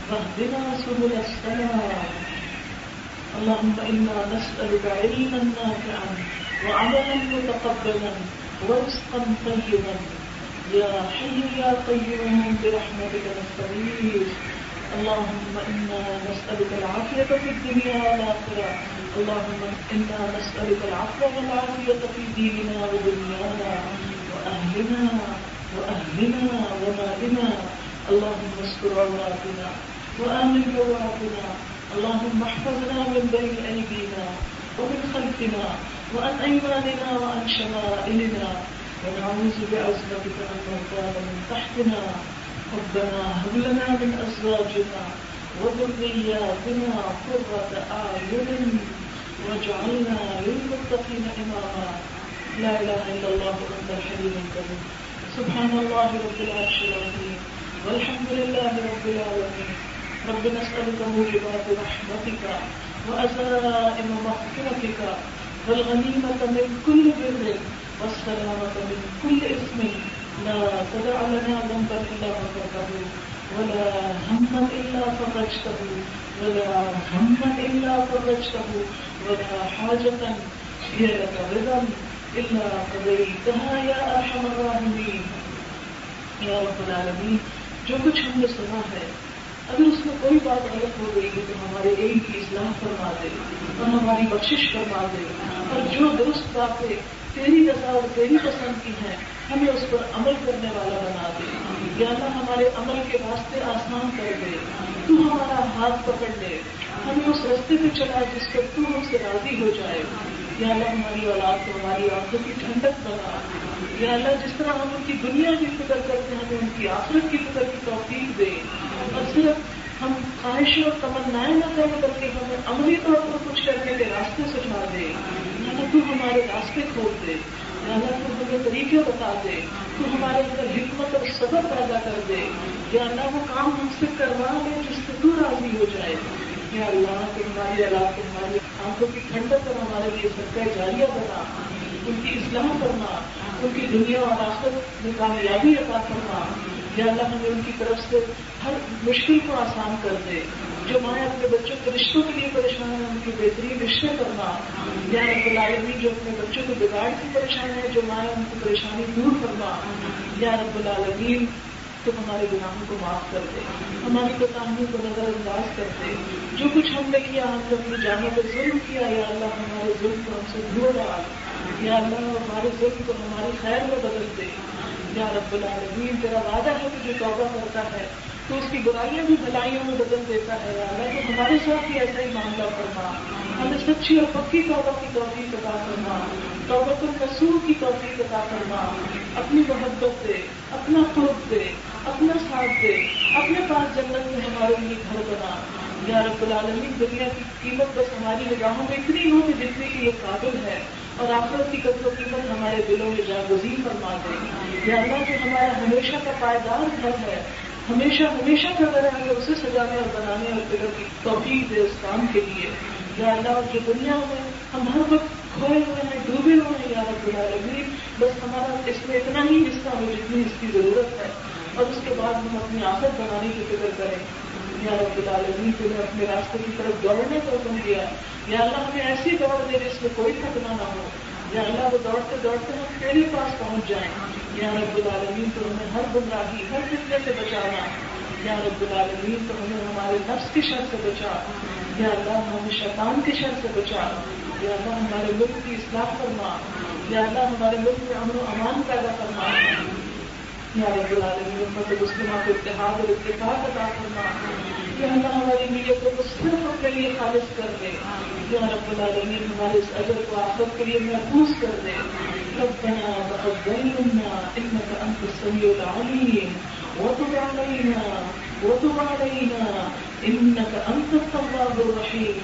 واهدنا سبل السلام. اللهم إنا نسألك علما نافعا، وعملا متقبلا، ورزقا طيبا. يا حي يا قيوم برحمتك نستغيث. اللهم إنا نسألك العافية في الدنيا والآخرة. اللهم إنا نسألك العفو والعافية في ديننا ودنيانا. وأهلنا وأهلنا ومالنا. اللهم استر عوراتنا وآمن رواتنا اللهم احفظنا من بين أيدينا ومن خلفنا وعن أيماننا وعن شمائلنا. ونعوذ بعزمتك أن نغتال من تحتنا، ربنا هب لنا من أزواجنا وذرياتنا قرة أعين واجعلنا للمتقين إماما. لا إله إلا الله أنت الحليم الكريم سبحان الله رب العرش العظيم. والحمد لله رب العالمين. رب نسألك موجبات رحمتك وأزائم مغفرتك. والغنيمة من كل بر. والسلامة من كل اسم لا تدع لنا ذنبا إلا غفرته ولا هما إلا فرجته. ولا هما إلا فرجته. ولا حاجة هي لك رضا إلا قضيتها يا أرحم الراحمين. یا رب العالمین جو کچھ ہم نے سنا ہے، اگر اس میں کوئی بات غلط ہو گئی ہے تو ہمارے علم کی اصلاح فرما دے، اور ہماری بخشش فرما دے، اور جو درست باتیں تیری رضا اور تیری پسند کی ہیں ہمیں اس پر عمل کرنے والا بنا دے۔ یا اللہ، ہمارے عمل کے راستے آسان کر دے۔ تو ہمارا ہاتھ پکڑ لے۔ ہمیں اس رستے پہ چلا جس پر تو ہم سے راضی ہو جائے۔ یا اللہ، ہماری اولاد کو ہماری آنکھوں کی ٹھنڈک بنا۔ یا اللہ، جس طرح ہم ان کی دنیا کی فکر کرتے ہیں، ہمیں ان کی آخرت کی فکر کی توفیق دے۔ اور صرف ہم خواہشیں اور تمنائیں نہ کر کے ہمیں عملی طور پر کچھ کرنے کے راستے سجھا دے۔ یا تو ہمارے راستے کھول دے یا اللہ تو ہمیں طریقے بتا دے تو ہمارے اندر حکمت اور صبر پیدا کر دے یا اللہ، وہ کام ہم سے کروا لے جس سے تو راضی ہو جائے۔ یا اللہ کے ہماری اللہ کے ہماری آنکھوں کی ٹھنڈک کر ہمارے لیے سب جاریہ بنا۔ ان کی اصلاح کرنا ان کی دنیا اور آخر میں کامیابی عطا کرنا یا اللہ، ہمیں ان کی طرف سے ہر مشکل کو آسان کر دے، جو مائیں اپنے بچوں کے رشتوں کے لیے پریشان ہیں، ان کی بہترین رشتے کرنا یا رب العالمین جو اپنے بچوں کو بگاڑ کی پریشان ہے جو مائیں ان کی پریشانی دور کرنا، یا رب العالمین تو ہمارے گناہوں کو معاف کر دے، ہماری کوتاہیوں کو نظر انداز کر دے۔ جو کچھ ہم نے کیا، ہم نے اپنی جانوں کو ظلم کیا، یا اللہ ہمارے ظلم کو ہم سے دھو ڈال یا اللہ ہمارے ظلم کو ہماری خیر میں بدل دے۔ یا رب العالمین، تیرا وعدہ ہے کہ جو توبہ کرتا ہے تو اس کی برائیاں بھی بھلائیوں میں بدل دیتا ہے۔ یا اللہ تو ہمارے ساتھ بھی ایسا ہی معاملہ کرنا ہمیں سچی اور پکی توبہ کی توفیق عطا کرنا توبہ الرسول کی توفیق عطا کرنا اپنی محبت دے اپنا قرب دے اپنا ساتھ دے۔ اپنے پاس جنت میں ہمارے لیے گھر بنا۔ یا رب العالمین، دنیا کی قیمت بس ہماری نگاہوں میں اتنی ہو کہ جتنے کی یہ قابل ہے۔ اور آخرت کی قدر و قیمت ہمارے دلوں میں جا گزین فرما دے۔ یا اللہ، جو ہمارا ہمیشہ کا پائیدار گھر ہے ہمیشہ ہمیشہ کا گھر ہے اسے سجانے اور بنانے اور فکر کی توفیق دے اس کام کے لیے۔ یا اللہ جو دنیا میں ہم ہر وقت کھوئے ہوئے ہیں، ڈوبے ہوئے ہیں، یا رب العالمین، بس ہمارا اس میں اتنا ہی حصہ ہو جتنی اس کی ضرورت ہے۔ اور اس کے بعد ہم اپنی آفت بنانے کی فکر کریں۔ یا رب العالمین کو نے اپنے راستے کی طرف دوڑنے کا حکم دیا یا اللہ، ہمیں ایسی دوڑ دے جس میں کوئی تھکنا نہ ہو۔ یا اللہ، وہ دوڑتے دوڑتے ہم تیرے پاس پہنچ جائیں۔ یا رب العالمین تو ہمیں ہر گمراہی، ہر فتنے سے بچانا۔ یا رب العالمین تو ہمیں ہمارے نفس کی شر سے بچا۔ یا اللہ ہمیں شیطان کی شر سے بچا۔ یا اللہ، ہمارے ملک کی اصلاح کرنا یا اللہ، ہمارے ملک میں امن و امان پیدا کرنا یا رب العالمین امت مسلمہ کو اتحاد اور اتفاق عطا فرما۔ یا اللہ، ہماری نیتوں کو صرف اپنے لیے خالص کر دے۔ یا رب العالمین، ہمارے اس اجر کو آخرت کے لیے محفوظ کر دے۔ ربنا تقبل منا انك انت السميع العليم. وتب علينا وتب علينا انك انت التواب الرحيم.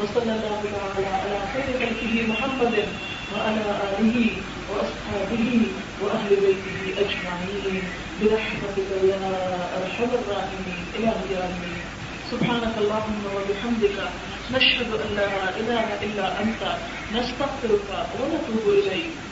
وصلى الله تعالى على خير خلقه محمد وعلى آله وأصحابه وأهل بيته أجمعين. برحمتك يا أرحم الراحمين. إله العالمين سبحانك اللهم وبحمدك نشهد أن لا إله إلا أنت. نستغفرك ونتوب إليك.